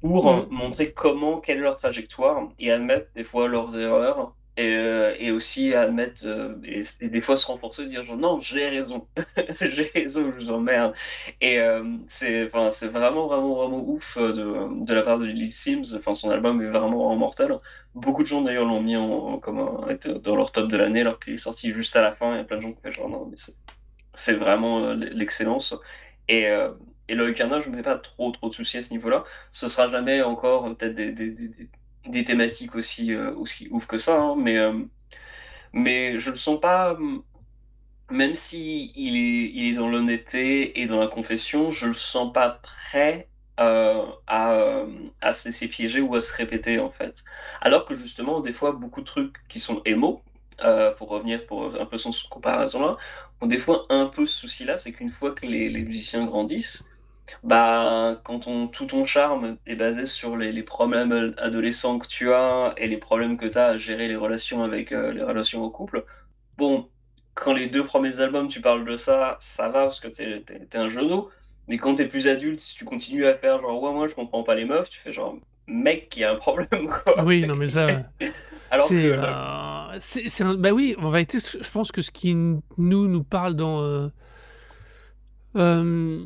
pour Mm. montrer comment, quelle est leur trajectoire et admettre des fois leurs erreurs et, euh, et aussi admettre euh, et, et des fois se renforcer, dire genre non, j'ai raison, j'ai raison, je vous emmerde. Et euh, c'est vraiment, vraiment, vraiment ouf euh, de, de la part de Lily Sims. Enfin, son album est vraiment, vraiment mortel. Beaucoup de gens d'ailleurs l'ont mis en, comme un- dans leur top de l'année alors qu'il est sorti juste à la fin. Il y a plein de gens qui font genre non, mais c'est vraiment euh, l'excellence. Et, euh, et Loïc Carnage, je ne me fais pas trop, trop de soucis à ce niveau-là. Ce sera jamais encore euh, peut-être des, des, des, des- thématiques aussi, euh, ouf que ça, hein, mais, euh, mais je le sens pas, hum, même si est, il est dans l'honnêteté et dans la confession, je le sens pas prêt euh, à, euh, à se laisser piéger ou à se répéter en fait. Alors que justement, des fois, beaucoup de trucs qui sont émo, pour revenir pour un peu sans cette comparaison-là, ont des fois un peu ce souci-là, c'est qu'une fois que les musiciens grandissent, bah, quand on, tout ton charme est basé sur les, les problèmes adolescents que tu as et les problèmes que tu as à gérer les relations avec euh, les relations au couple, bon, quand les deux premiers albums tu parles de ça, ça va parce que t'es, t'es, t'es un genou, mais quand t'es plus adulte, si tu continues à faire genre, ouais, moi je comprends pas les meufs, tu fais genre, mec, il y a un problème quoi. Oui, non, mais ça. Alors c'est, que là, euh, c'est, c'est un- bah oui, en réalité, ce- je pense que ce qui nous nous parle dans euh,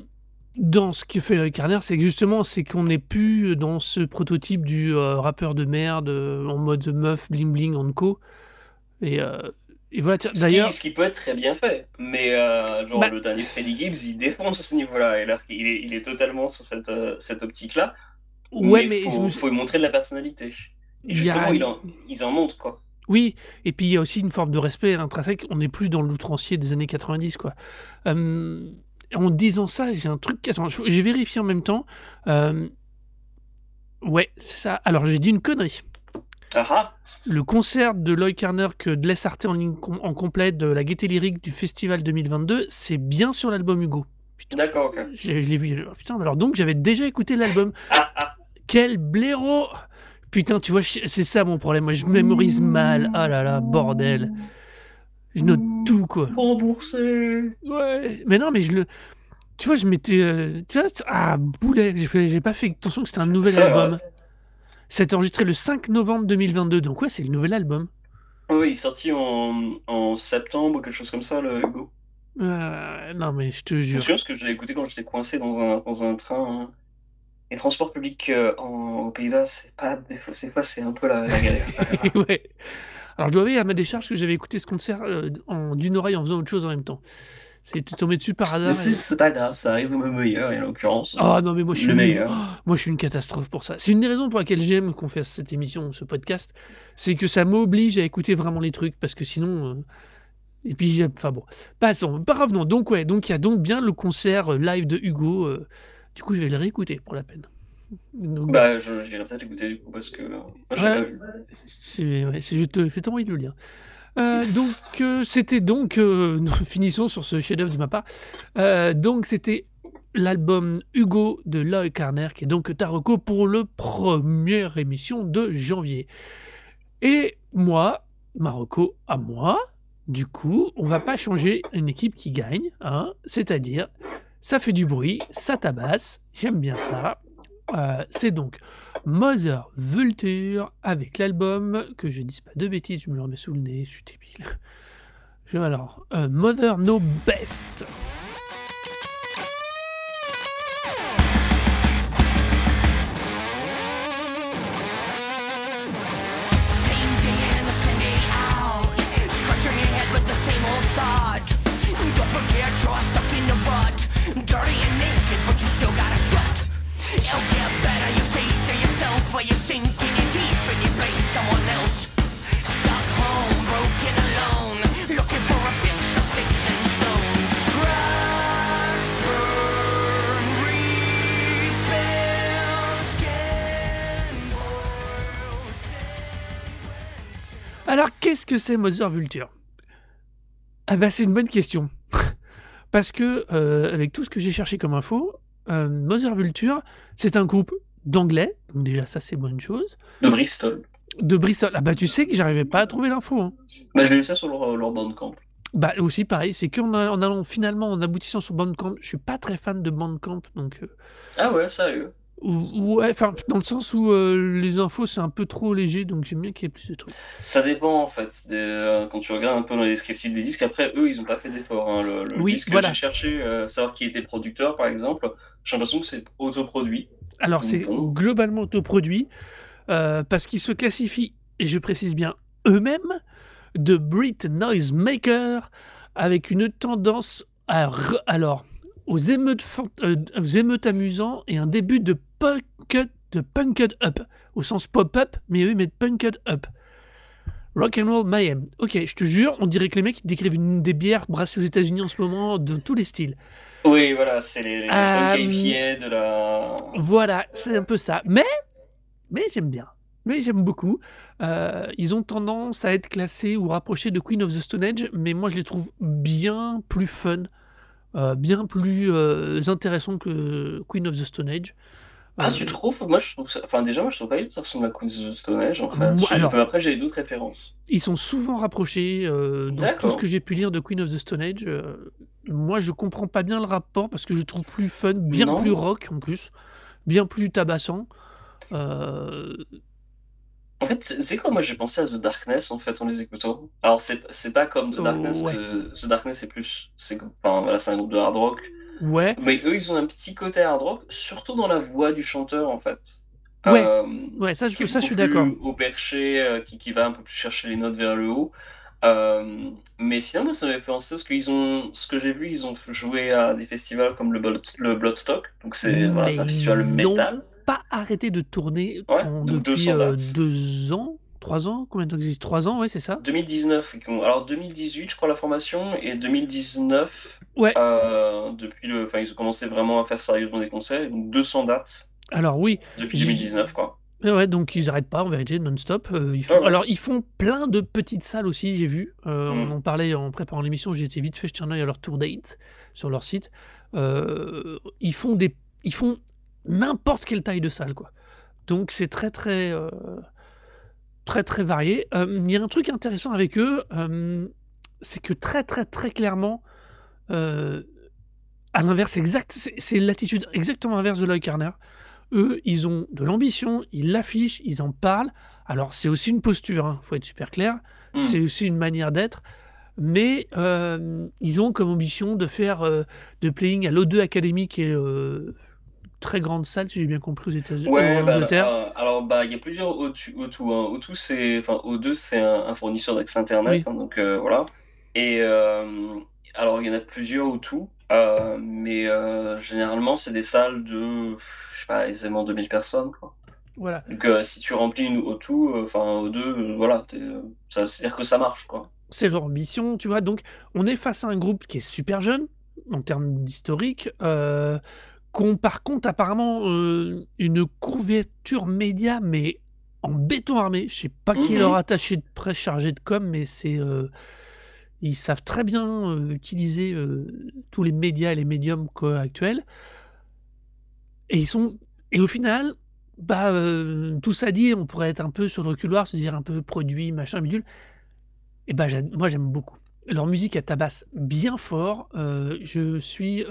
dans ce que fait Loïc Carner, c'est que justement, c'est qu'on n'est plus dans ce prototype du euh, rappeur de merde euh, en mode meuf bling bling en co. Et, euh, et voilà. Ce D'ailleurs, qui, ce qui peut être très bien fait, mais genre Bah- le dernier Freddie Gibbs, il défonce à ce niveau-là, et là, il est, il est totalement sur cette, cette optique-là, ouais, mais mais faut, je me- faut lui montrer de la personnalité. Et a- justement, il en, ils en montrent, quoi. Oui, et puis il y a aussi une forme de respect intrinsèque. On n'est plus dans l'outrancier des années 90, quoi. Euh, en disant ça, j'ai un truc. Attends, j'ai vérifié en même temps. Euh, ouais, c'est ça. Alors j'ai dit une connerie. Ah ah Le concert de Lloyd Carner que de laisse Arte en ligne com- en complète de la Gaieté Lyrique du festival 2022, c'est bien sur l'album Hugo. Putain, D'accord, ok. je, je l'ai vu. oh, putain, alors donc j'avais déjà écouté l'album. Ah ah Quel blaireau Putain, tu vois, je- c'est ça mon problème. Moi, je mémorise mal. Ah là là, bordel. Je note tout, quoi. Remboursé Ouais, mais non, mais je le. Tu vois, je m'étais. euh, tu vois, c'est- ah, boulet. J'ai pas fait attention que c'était un C'est- nouvel c'est album. vrai. C'était enregistré le 5 novembre 2022. Donc, ouais, c'est le nouvel album. Oui, il est sorti en, en septembre ou quelque chose comme ça, le Hugo. Euh, non, mais je te Je jure. souviens parce que je l'ai écouté quand j'étais coincé dans un, dans un train. hein. Les transports publics euh, en, aux Pays-Bas, c'est pas des fois, des fois c'est un peu la, la galère. ouais. Alors, je dois avouer à ma décharge que j'avais écouté ce concert euh, en- d'une oreille en faisant autre chose en même temps. C'était tombé dessus par hasard. Mais c'est et- c'est pas grave, ça arrive au meilleur, et en l'occurrence, Oh non, mais moi je suis le meilleur. Oh, moi je suis une catastrophe pour ça. C'est une des raisons pour laquelle j'aime qu'on fasse cette émission, ce podcast. C'est que ça m'oblige à écouter vraiment les trucs parce que sinon. euh, Et puis, enfin bon, passons. Pas revenons. Donc, ouais, donc il y a donc bien le concert euh, live de Hugo. euh, Du coup, je vais le réécouter pour la peine. Donc, Bah, j'irai peut-être l'écouter du coup parce que euh, moi Ouais. pas vu. c'est, ouais, je, te, je vais t'envoyer le lien. Euh, Yes. donc, euh, c'était donc. euh, finissons sur ce chef-d'œuvre de ma part. Euh, donc, c'était l'album Hugo de Lloyd Carner, qui est donc Taroko pour le première émission de janvier. Et moi, Marocco à moi, du coup, on va pas changer une équipe qui gagne, hein, c'est-à-dire, ça fait du bruit, ça tabasse, j'aime bien ça. Euh, c'est donc Mother Vulture avec l'album, que je dise pas de bêtises, je me le remets sous le nez, je suis débile. Je- alors, euh, Mother No Best. You're stuck in the rut. Dirty and naked, but you still got shot. Alors, qu'est-ce que c'est Mother Vulture? Ah bah, c'est une bonne question. Parce que, euh, avec tout ce que j'ai cherché comme info, euh, Mother Vulture, c'est un groupe d'anglais, donc déjà ça c'est bonne chose, De Bristol. de Bristol. Ah bah tu sais que j'arrivais pas à trouver l'info. hein. Bah, j'ai vu ça sur leur, leur bandcamp. Bah aussi pareil, c'est qu'en en allant finalement, en aboutissant sur Bandcamp, je suis pas très fan de Bandcamp, donc... euh, Ah ouais, sérieux? Ou- Ouais, enfin, dans le sens où euh, les infos c'est un peu trop léger, donc j'aime bien qu'il y ait plus de trucs. Ça dépend en fait. des- euh, quand tu regardes un peu dans les descriptifs des disques, après eux ils ont pas fait d'effort. hein. Le, le Oui, disque voilà. que j'ai cherché, euh, savoir qui était producteur par exemple, j'ai l'impression que c'est autoproduit. Alors c'est Bon. globalement autoproduit, euh, parce qu'ils se classifient, et je précise bien eux-mêmes, de Brit Noisemaker, avec une tendance à re- alors, aux, émeutes fan- euh, aux émeutes amusants et un début de punked, de punked up, au sens pop-up, mais eux ils mettent punked up. Rock and Roll Mayhem. Ok, je te jure, on dirait que les mecs décrivent une des bières brassées aux États-Unis en ce moment de tous les styles. Oui, voilà, c'est les, les Euh, de la. Voilà, c'est un peu ça. Mais, mais j'aime bien. Mais j'aime beaucoup. Euh, ils ont tendance à être classés ou rapprochés de Queen of the Stone Age, mais moi je les trouve bien plus fun, euh, bien plus intéressants que Queen of the Stone Age. Ah, tu trouves? Moi je trouve ça. Enfin, déjà, moi je trouve pas du tout que ça ressemble à Queen's of the Stone Age en fait. Moi, alors- enfin, après, j'ai d'autres références. Ils sont souvent rapprochés euh, dans tout ce que j'ai pu lire de Queen of the Stone Age. euh, moi, je comprends pas bien le rapport parce que je trouve plus fun, bien Non. plus rock en plus, bien plus tabassant. Euh, En fait, c'est quoi? Moi j'ai pensé à The Darkness en fait en les écoutant. Alors, c'est pas comme The Oh, Darkness, ouais. que The Darkness c'est plus. c'est Enfin, voilà, c'est un groupe de hard rock. Ouais, Mais eux, ils ont un petit côté hard rock, surtout dans la voix du chanteur, en fait. Ouais. Euh, ouais, ça, je, est ça, je suis d'accord. Au perché, euh, qui, qui va un peu plus chercher les notes vers le haut. Euh, mais sinon, moi, ça m'avait fait penser parce qu'ils ont, ce que j'ai vu, ils ont joué à des festivals comme le, Blood, le Bloodstock. Donc, c'est voilà, un festival ils ont métal. Pas arrêté de tourner Ouais, depuis 200 dates. deux ans, trois ans, combien de temps existe? Trois ans, ouais, c'est ça. 2019, ils ont- alors 2018, je crois, la formation, et 2019, Ouais. euh, depuis le, enfin, ils ont commencé vraiment à faire sérieusement des concerts, donc 200 dates Alors oui, depuis J'ai- 2019, quoi. Ouais, donc ils arrêtent pas en vérité non-stop. Euh, ils font... Ouais, ouais. Alors ils font plein de petites salles aussi, j'ai vu. Euh, Mm. On en parlait en préparant l'émission, j'ai été vite fait jeter un œil à leur tour date sur leur site. Euh, ils font des, ils font n'importe quelle taille de salle quoi. Donc c'est très très très très varié. Euh, Il y a un truc intéressant avec eux, euh, c'est que très très très clairement, euh, à l'inverse exact, c'est c'est l'attitude exactement inverse de Lloyd Carner. Eux, ils ont de l'ambition, ils l'affichent, ils en parlent. Alors, c'est aussi une posture, il faut être super clair. Mm. C'est aussi une manière d'être. Mais euh, ils ont comme ambition de faire euh, de playing à l'O2 Academy, qui est euh, très grande salle, si j'ai bien compris, aux États-Unis, Ouais, en bah, Angleterre. euh, alors bah il y a plusieurs O2. O2, hein. O2 c'est, enfin O2 c'est un, un fournisseur d'accès internet, Oui. hein, donc euh, voilà. Et euh, alors il y en a plusieurs O2, euh, mais généralement c'est des salles de, je sais pas, aisément 2000 personnes, quoi. Voilà. Donc si tu remplis une O2, euh, enfin O2, euh, voilà, ça veut dire que ça marche, quoi. c'est leur ambition, tu vois. Donc, on est face à un groupe qui est super jeune en termes d'historique, euh, qu'on par contre apparemment euh, une couverture média, mais en béton armé. Je sais pas qui est Mhm. leur attaché de presse chargé de com, mais c'est euh, ils savent très bien euh, utiliser tous les médias et les médiums actuels. Et ils sont et au final, bah tout ça dit, on pourrait être un peu sur le reculoir, se dire un peu produit, machin, bidule. Et j'a- moi j'aime beaucoup. Leur musique elle tabasse bien fort. je suis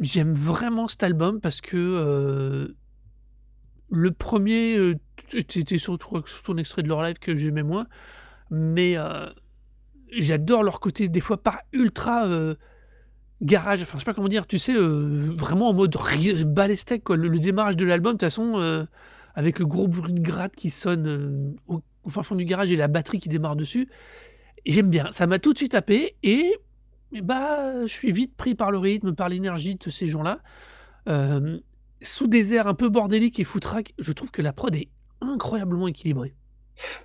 j'aime vraiment cet album parce que euh, le premier euh, c'était surtout surtout un extrait de leur live que j'aimais moins, mais euh, j'adore leur côté des fois pas ultra garage, enfin je sais pas comment dire, tu sais, vraiment en mode balestek quoi. Le, démarrage de l'album, de toute façon, avec le gros bruit de gratte qui sonne au, au fin fond du garage et la batterie qui démarre dessus, j'aime bien. Ça m'a tout de suite tapé et, et bah je suis vite pris par le rythme, par l'énergie de ces gens-là. Euh, sous des airs un peu bordéliques et foutraques, je trouve que la prod est incroyablement équilibrée.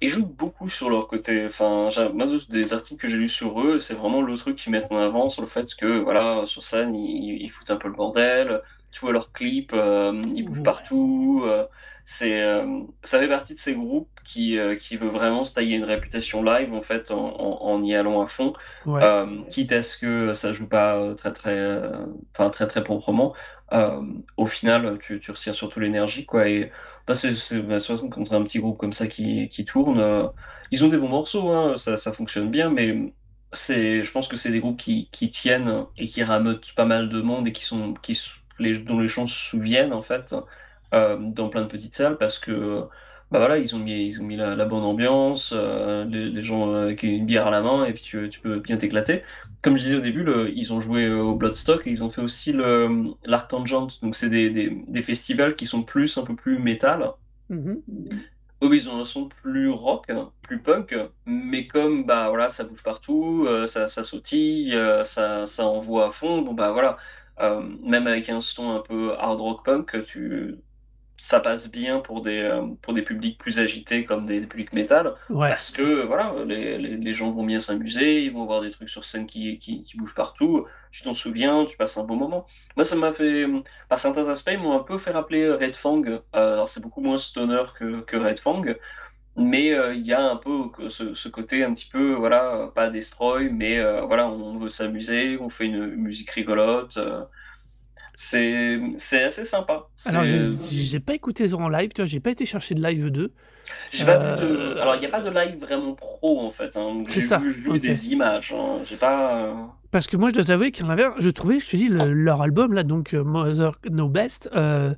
Ils jouent beaucoup sur leur côté. Enfin, moi, des articles que j'ai lus sur eux, c'est vraiment le truc qu'ils mettent en avant sur le fait que, voilà, sur scène, ils, ils foutent un peu le bordel. Tu vois leurs clips, euh, ils bougent Ouais. partout. euh, c'est, euh, ça fait partie de ces groupes qui, euh, qui veut vraiment se tailler une réputation live, en fait, en, en, en y allant à fond. Ouais. Euh, quitte à ce que ça joue pas euh, très très enfin très très proprement au final tu, tu retires surtout l'énergie quoi et bah, c'est bah, c'est un petit groupe comme ça qui, qui tourne ils ont des bons morceaux hein, ça, ça fonctionne bien mais c'est je pense que c'est des groupes qui, qui tiennent et qui rameutent pas mal de monde et qui sont qui, les, dont les gens se souviennent en fait dans plein de petites salles parce que bah voilà, ils ont mis, ils ont mis la, la bonne ambiance, euh, les, les gens avec une bière à la main, et puis tu, tu peux bien t'éclater. Comme je disais au début, le, ils ont joué euh, au Bloodstock et ils ont fait aussi le l'Arctangent, donc c'est des, des, des festivals qui sont plus un peu plus métal. Mhm. Eux, ils ont un son plus rock, plus punk, mais comme bah voilà, ça bouge partout, euh, ça, ça sautille, euh, ça, ça envoie à fond, bon bah voilà, euh, même avec un son un peu hard rock punk, tu, ça passe bien pour des, euh, pour des publics plus agités comme des, des publics métal, Ouais. parce que voilà, les, les, les gens vont bien s'amuser, ils vont voir des trucs sur scène qui, qui, qui bougent partout, tu t'en souviens, tu passes un bon moment. Moi, ça m'a fait, par certains aspects, ils m'ont un peu fait rappeler Red Fang. Euh, alors, c'est beaucoup moins stoner que, que Red Fang, mais euh, il y a un peu ce, ce côté un petit peu, voilà, euh, pas destroy, mais euh, voilà, on veut s'amuser, on fait une musique rigolote. C'est, assez sympa. Alors, j'ai pas écouté en live, tu vois, j'ai pas été chercher de live 2. J'ai pas vu de. Euh, Alors, il n'y a pas de live vraiment pro en fait. Hein. C'est ça, j'ai vu ok. des images. hein. J'ai pas. Parce que moi, je dois t'avouer qu'en l'inverse, je trouvais, je te dis, le- leur album, là, donc euh, Mother No Best, euh,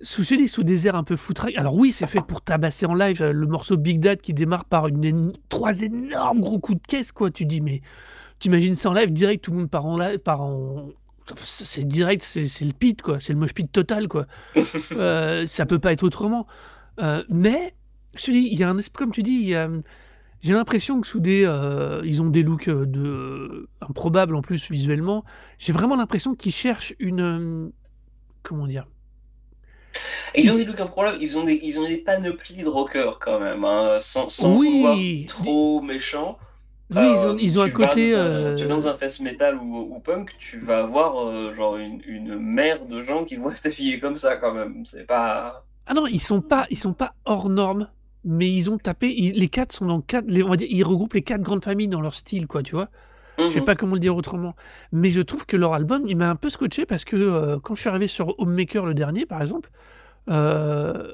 sous, dis, sous des airs un peu foutraques. Alors oui, c'est fait pour tabasser en live. Le morceau Big Dad qui démarre par une, trois énormes gros coups de caisse, quoi. Tu dis, mais t'imagines ça en live, direct, tout le monde part en live, part en... C'est direct, c'est le pit, quoi. C'est le mosh pit total, quoi. Euh, ça peut pas être autrement. Euh, mais, je te dis, il y a un esprit, comme tu dis. J'ai l'impression que sous des, euh, ils ont des looks euh, de improbables en plus visuellement. J'ai vraiment l'impression qu'ils cherchent une, comment dire, Ils ont des looks improbables, ils ont des, ils ont des panoplies de rockers quand même, hein, sans, sans Oui. vouloir trop méchant. Oui, ils ont, Euh, ils ont un côté, dans un- euh, Tu vas dans un fest metal ou, ou punk, tu vas avoir euh, genre une, une mer de gens qui vont être habillés comme ça quand même. C'est pas. ah non, ils sont pas, ils sont pas hors normes, mais ils ont tapé, ils- les quatre sont dans quatre, les- on va dire, ils regroupent les quatre grandes familles dans leur style, quoi, tu vois. Je sais Mhm. pas comment le dire autrement. Mais je trouve que leur album, il m'a un peu scotché parce que euh, quand je suis arrivé sur Homemaker le dernier, par exemple, euh,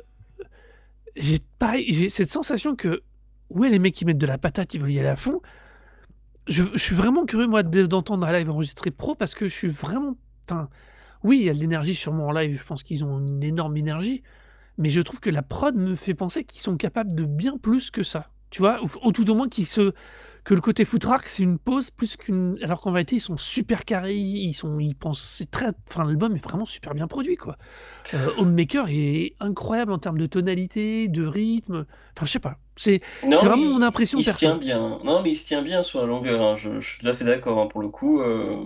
j'ai pareil, j'ai cette sensation que ouais, les mecs qui mettent de la patate, ils veulent y aller à fond. Je, suis vraiment curieux moi de- d'entendre un live enregistré pro parce que je suis vraiment. Enfin, oui, il y a de l'énergie sûrement en live. Je pense qu'ils ont une énorme énergie, mais je trouve que la prod me fait penser qu'ils sont capables de bien plus que ça. Tu vois, ou, ou tout au moins qu'ils se que le côté footrack c'est une pause plus qu'une alors qu'en réalité ils sont super carrés ils sont ils pensent c'est très enfin l'album est vraiment super bien produit quoi euh, Homemaker est incroyable en termes de tonalité de rythme enfin je sais pas c'est vraiment il- mon impression Il se tient bien. Non, mais il se tient bien sur la longueur. hein. Je, je suis tout à fait d'accord hein, pour le coup. euh,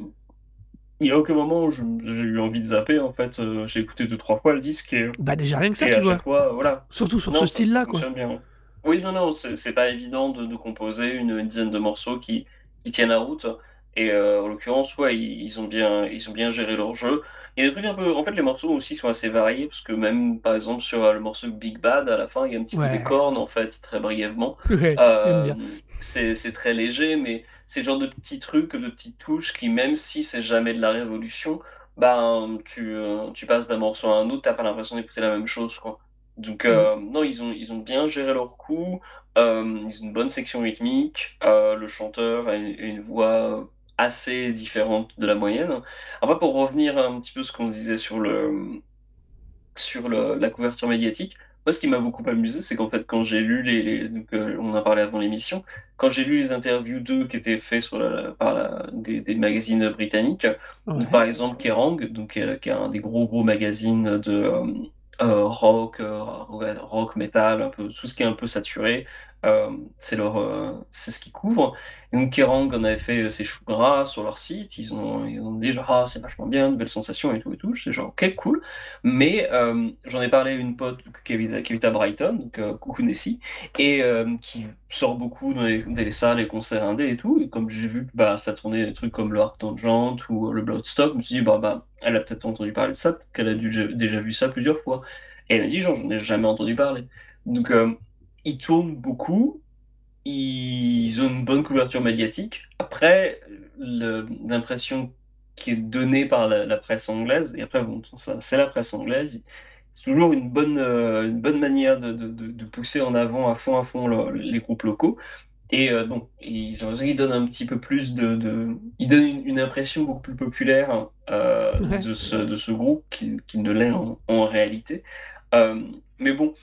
Il n'y a aucun moment où j'ai eu envie de zapper. En fait, Euh, j'ai écouté deux trois fois le disque et, bah déjà rien que ça tu vois chaque fois, voilà. surtout sur Non, ce ça- style là ça quoi bien. Oui, non, non, c'est c'est pas évident de, de composer une, une dizaine de morceaux qui, qui tiennent la route. Et euh, en l'occurrence, ouais, ils, ils ont bien, ils ont bien géré leur jeu. Il y a des trucs un peu. En fait, les morceaux aussi sont assez variés, parce que même, par exemple, sur euh, le morceau Big Bad, à la fin, il y a un petit Ouais. peu des cornes, en fait, très brièvement. Ouais, j'aime Euh, c'est très léger, mais c'est le genre de petits trucs, de petites touches qui, même si c'est jamais de la révolution, ben, tu, euh, tu passes d'un morceau à un autre, t'as pas l'impression d'écouter la même chose, quoi. Donc, euh, non, ils ont, ils ont bien géré leur coup, euh, ils ont une bonne section rythmique, euh, le chanteur a une, voix assez différente de la moyenne. Après, pour revenir un petit peu à ce qu'on disait sur le, sur le- la couverture médiatique, moi, ce qui m'a beaucoup amusé, c'est qu'en fait, quand j'ai lu les, les- donc, on a parlé avant l'émission, quand j'ai lu les interviews d'eux qui étaient faits sur la- par la- des, des magazines britanniques, Ouais. donc, par exemple Kerrang, donc, euh, qui est un des gros gros magazines de rock, euh, rock, metal, un peu, tout ce qui est un peu saturé, euh, c'est leur, euh, c'est ce qu'ils couvrent. Et donc Kerrang en avait fait euh, ses choux gras sur leur site, ils ont, ils ont dit genre ah c'est vachement bien, nouvelle sensation et tout et tout. J'étais genre ok cool. Mais j'en ai parlé à une pote qui habite, qui habite à Brighton, donc coucou Nessie, et qui sort beaucoup dans les, salles, les concerts indés et tout. Et comme j'ai vu bah, ça tournait des trucs comme le Arctangent ou euh, le Bloodstock, je me suis dit bah, bah elle a peut-être entendu parler de ça, qu'elle a déjà vu ça plusieurs fois. Et elle m'a dit genre j'en ai jamais entendu parler. Donc ils tournent beaucoup, ils ont une bonne couverture médiatique. Après, l'impression qui est donnée par la, la presse anglaise, et après, bon, ça, c'est la presse anglaise, c'est toujours une bonne, euh, une bonne manière de, de- de- de pousser en avant à fond à fond le- les groupes locaux. Et euh, bon, il- j'ai l'impression qu'il donne un petit peu plus de, de- il donne une, une impression beaucoup plus populaire euh, Ouais. de ce, de ce groupe qu'il qu'il ne l'est en, en réalité. Mais bon,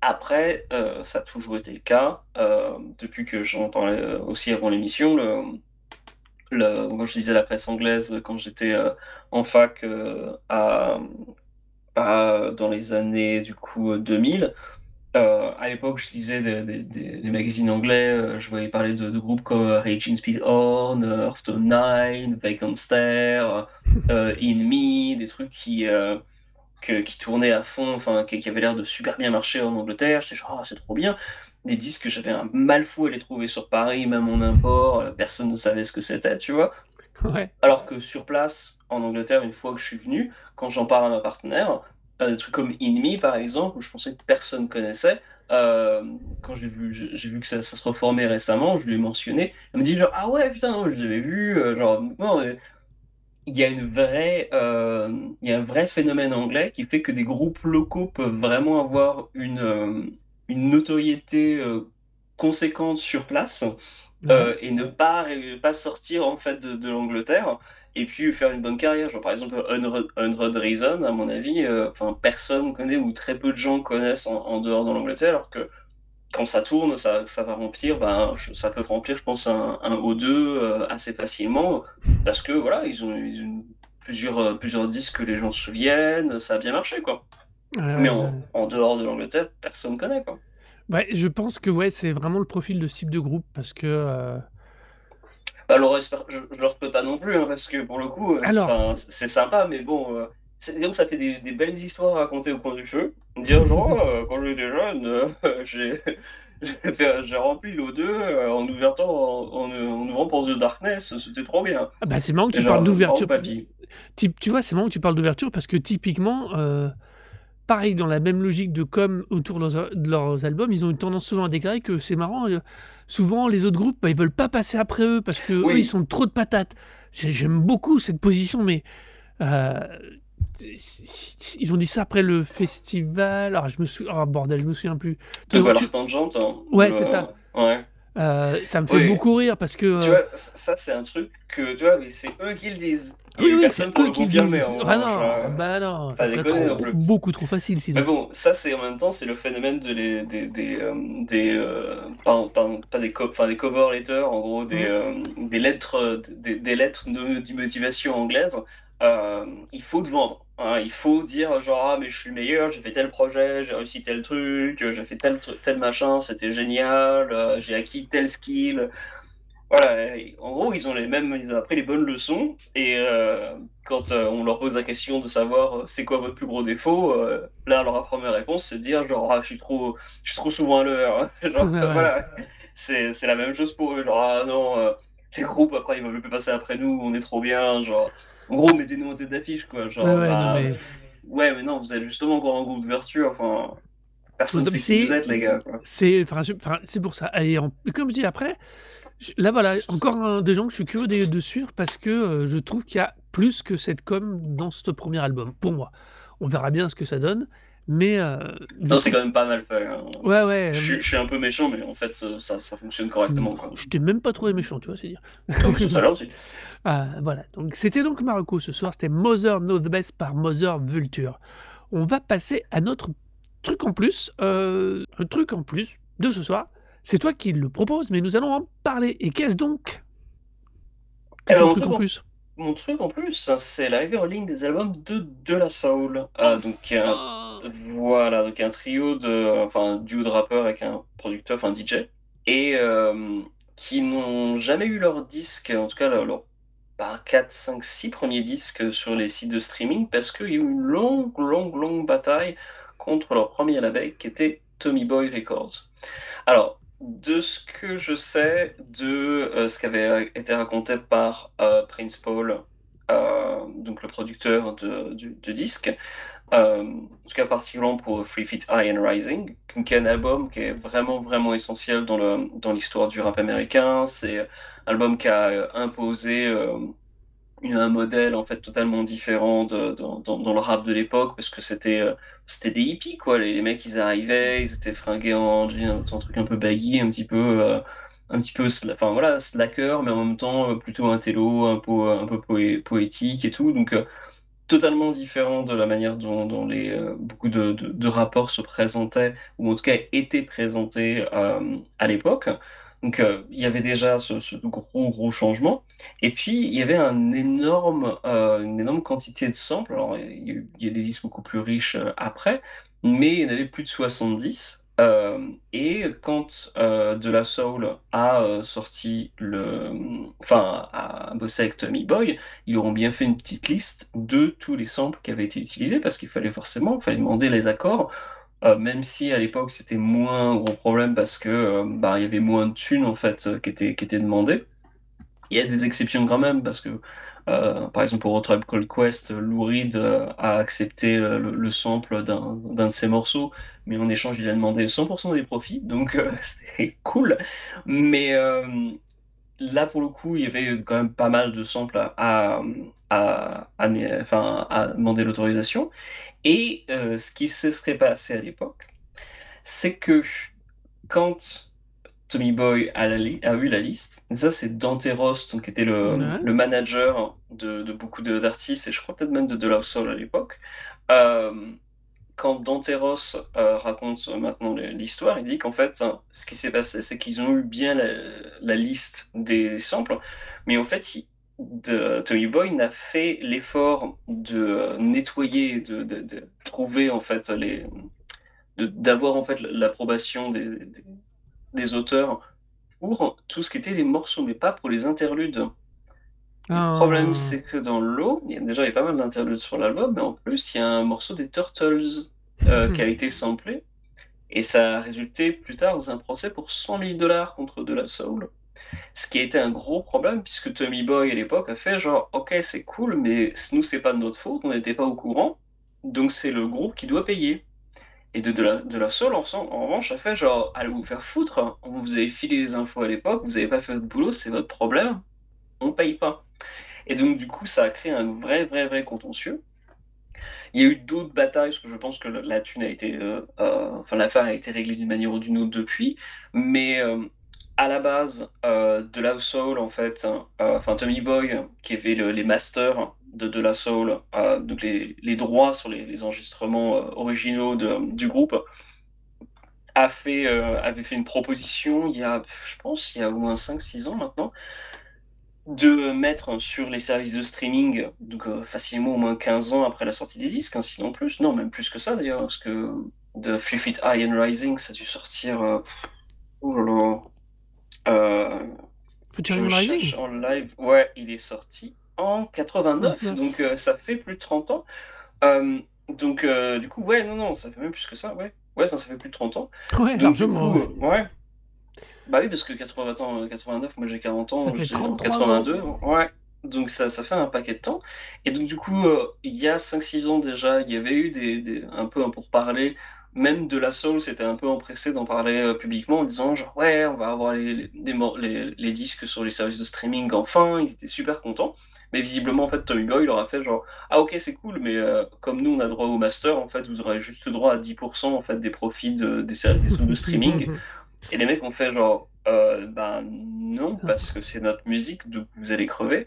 après, euh, ça a toujours été le cas. euh, depuis que j'en parlais euh, aussi avant l'émission, le, le, quand je lisais la presse anglaise quand j'étais en fac à, dans les années du coup euh, 2000. Euh, à l'époque, je lisais des, magazines anglais, je voyais parler de, groupes comme Raging Speedhorn, Hearthstone 9, Vacant Stare, In Me, des trucs qui, que- qui tournaient à fond, enfin, qui, qui avaient l'air de super bien marcher en Angleterre. J'étais genre, Ah, c'est trop bien. Des disques que j'avais un mal fou à les trouver sur Paris, même en import, euh, personne ne savait ce que c'était, tu vois. Ouais. Alors que sur place, en Angleterre, une fois que je suis venu, quand j'en parle à ma partenaire, euh, des trucs comme In Me, par exemple, où je pensais que personne connaissait, euh, quand j'ai vu, j'ai vu que ça, ça se reformait récemment, je lui ai mentionné, elle me dit genre, ah ouais, putain, non, je l'avais vu, genre, non, mais il y a une vraie, euh, il y a un vrai phénomène anglais qui fait que des groupes locaux peuvent vraiment avoir une, euh, une notoriété euh, conséquente sur place euh, et ne pas, pas sortir en fait de, de l'Angleterre et puis faire une bonne carrière. Genre par exemple Unroad Reason, à mon avis, euh, enfin personne connaît ou très peu de gens connaissent en, en dehors de l'Angleterre, alors que quand ça tourne, ça, ça va remplir, ben, je- ça peut remplir, je pense, un, un O2 euh, assez facilement, parce que voilà, ils ont, ils ont plusieurs, euh, plusieurs disques que les gens se souviennent, ça a bien marché, quoi. Ouais, Mais ouais, en, ouais. en dehors de l'Angleterre, personne connaît, quoi. Ouais, je pense que ouais, c'est vraiment le profil de ce type de groupe parce que. euh, Bah, leur je, je leur peux pas non plus, hein, parce que pour le coup, euh, Alors. c'est sympa, mais bon, c'est- disons que ça fait des, des belles histoires à raconter au coin du feu. Dire genre, euh, quand j'étais jeune, euh, j'ai rempli l'O2 euh, en ouvrant, en, en, en ouvrant pour The Darkness, c'était trop bien. Ah bah c'est marrant que tu genre, parles d'ouverture. Type- tu vois, c'est marrant que tu parles d'ouverture parce que typiquement, pareil, dans la même logique de com autour de leurs, de leurs albums, ils ont une tendance souvent à déclarer que c'est marrant. souvent, les autres groupes, bah, ils veulent pas passer après eux parce que Oui. eux, ils sont trop de patates. J'ai- J'aime beaucoup cette position, mais ils ont dit ça après le festival. Alors, je me souviens, oh, bordel, je me souviens plus. De Tu- quoi tu- tangente hein, Ouais, c'est ça. Ouais. euh, ça me fait Oui. beaucoup rire parce que. Tu euh, vois, ça, c'est un truc que, tu vois, mais c'est eux qui le disent. Oui, oui, c'est eux le qui confirmer. disent. en Ah revanche, non, euh. bah non, ça déconner trop- beaucoup trop facile sinon. Mais bon, ça c'est en même temps c'est le phénomène de les, des des euh, des euh, pas, pas, pas des co- enfin des cover letters en gros des euh, des lettres euh, des, des lettres de, de motivation anglaises. Euh, il faut te vendre. hein. il faut dire genre ah mais je suis le meilleur, j'ai fait tel projet, j'ai réussi tel truc, j'ai fait tel tel machin, c'était génial, euh, j'ai acquis tel skill. Voilà, et en gros, ils ont les mêmes, ils ont appris les bonnes leçons, et euh, quand on leur pose la question de savoir c'est quoi votre plus gros défaut, là, leur première réponse, c'est de dire genre, ah, je suis trop, je suis trop souvent à l'heure. hein. Genre, Ouais, ouais. voilà, c'est, c'est la même chose pour eux, genre, ah non, les groupes, après, ils veulent plus passer après nous, on est trop bien, genre, en gros, mettez-nous en tête d'affiche, quoi, genre, Ouais, ouais, bah, non, mais- ouais, mais non, vous êtes justement encore un groupe d'ouverture, enfin, personne Non, sait qui vous êtes, les gars. C'est pour ça. Et en- comme je dis après, je- là voilà, encore un des gens que je suis curieux de, de suivre parce que euh, je trouve qu'il y a plus que cette com dans ce premier album, pour moi. On verra bien ce que ça donne, mais... euh, c'est quand même pas mal fait. hein. Ouais, ouais. Je, suis- je suis un peu méchant, mais en fait, ça, ça, ça fonctionne correctement. Quoi. Je t'ai même pas trouvé méchant, tu vois, c'est dire. Comme tout à l'heure aussi. Ah, voilà, donc c'était donc Marocco ce soir, c'était Mother Know the Best par Mother Vulture. On va passer à notre truc en plus. Euh, le truc en plus de ce soir, c'est toi qui le propose, mais nous allons en parler. Et qu'est-ce donc que Alors, ton mon truc en plus? Mon truc en plus, c'est l'arrivée en ligne des albums de De La Soul. Euh, donc, a un- voilà, donc un trio de, enfin, duo de rappeurs avec un producteur, enfin un DJ, et euh, qui n'ont jamais eu leur disque, en tout cas leur, bah, 4, 5, 6 premiers disques sur les sites de streaming, parce qu'il y a eu une longue, longue, longue bataille contre leur premier label qui était Tommy Boy Records. Alors, de ce que je sais de euh, ce qui avait été raconté par euh, Prince Paul, donc le producteur de, du, du disque, euh, en tout cas particulièrement pour Free Feet High and Rising, qui est un album qui est vraiment vraiment essentiel dans le dans l'histoire du rap américain. C'est un album qui a euh, imposé euh, un modèle en fait totalement différent dans, le rap de l'époque parce que c'était c'était des hippies quoi. Les, mecs ils arrivaient, ils étaient fringués en jean, un truc un peu baggy, un petit peu un petit peu, slacker, mais en même temps plutôt un télo, un peu, un peu poé- poétique et tout. Donc, totalement différent de la manière dont, les, euh, beaucoup de, rapports se présentaient, ou en tout cas étaient présentés euh, à l'époque. Donc, euh, il y avait déjà ce, gros, gros changement. Et puis, il y avait un énorme, une énorme quantité de samples. Alors, il y a, y a des disques beaucoup plus riches après, mais il y en avait plus de 70. Euh, et quand euh, De La Soul a euh, sorti le... Enfin, a bossé avec Tommy Boy, ils auront bien fait une petite liste de tous les samples qui avaient été utilisés, parce qu'il fallait forcément, il fallait demander les accords, même si à l'époque c'était moins gros problème parce que bah, y avait moins de thunes en fait qui étaient, qui étaient demandées. Il y a des exceptions quand même, parce que, par exemple, pour Road Called Quest, Lou Reed euh, a accepté euh, le, le sample d'un de ses morceaux, mais en échange, il a demandé 100% des profits, donc euh, c'était cool. Mais euh, là, pour le coup, il y avait quand même pas mal de samples à, à, enfin, à demander l'autorisation. Et euh, ce qui se serait passé à l'époque, c'est que quand Tommy Boy a, la a eu la liste. Ça, c'est Dante Ross, donc, qui était le, Ouais. le manager de, de beaucoup d'artistes, et je crois peut-être même de De La Soul à l'époque. Euh, quand Dante Ross euh, raconte maintenant l'histoire, il dit qu'en fait, hein, ce qui s'est passé, c'est qu'ils ont eu bien la, la liste des samples, mais en fait, il- de, Tommy Boy n'a fait l'effort de nettoyer, de, de- de trouver en fait les, d'avoir en fait l'approbation des, des- des auteurs pour tout ce qui était les morceaux, mais pas pour les interludes. Ah. Le problème, c'est que dans l'eau, il y a déjà il y a pas mal d'interludes sur l'album, mais en plus, il y a un morceau des Turtles euh, qui a été samplé, et ça a résulté plus tard dans un procès pour 100 000 dollars contre De La Soul. Ce qui a été un gros problème, puisque Tommy Boy à l'époque a fait genre, ok, c'est cool, mais nous, c'est pas de notre faute, on n'était pas au courant, donc c'est le groupe qui doit payer. Et de, de, la, Soul, en, revanche, a fait genre, allez vous faire foutre, hein. vous avez filé les infos à l'époque, vous avez pas fait votre boulot, c'est votre problème, on paye pas. Et donc, du coup, ça a créé un vrai, vrai, vrai contentieux. Il y a eu d'autres batailles, parce que je pense que la, thune a été. euh, euh, enfin, l'affaire a été réglée d'une manière ou d'une autre depuis. Mais euh, à la base, euh, de la Soul, en fait, euh, enfin, Tommy Boy, qui avait le- les masters de De La Soul, euh, donc les, les droits sur les, les enregistrements euh, originaux de- du groupe, a fait, euh, avait fait une proposition il y a, je pense, il y a au moins 5-6 ans maintenant, de mettre sur les services de streaming, donc facilement au moins 15 ans après la sortie des disques, hein, sinon plus, non, même plus que ça d'ailleurs, parce que de Three Feet High and Rising, ça a dû sortir. oh là là. Rising en live. Ouais, il est sorti en 89, 89. donc euh, ça fait plus de 30 ans. Euh, donc, euh, du coup, ouais, non, non, ça fait même plus que ça, ouais. Ouais, ça, ça fait plus de 30 ans. Ouais, Donc, largement. du coup, ouais. Bah oui, parce que 80 ans, euh, 89, moi j'ai 40 ans, j'ai en 33 82, ouais. Donc ça, ça fait un paquet de temps. Et donc du coup, il y a 5-6 ans déjà, il y avait eu des, des- un peu un pourparler, même de la soul, c'était un peu empressé d'en parler euh, publiquement en disant genre ouais, on va avoir les, les, des mor- les- les disques sur les services de streaming enfin, ils étaient super contents. Mais visiblement, en fait, Tommy Boy leur a fait genre ah ok, c'est cool, mais euh, comme nous on a droit au master, en fait, vous aurez juste droit à 10% en fait, des profits de- des services de streaming. Et les mecs ont fait genre, euh, ben non, parce que c'est notre musique, donc vous allez crever.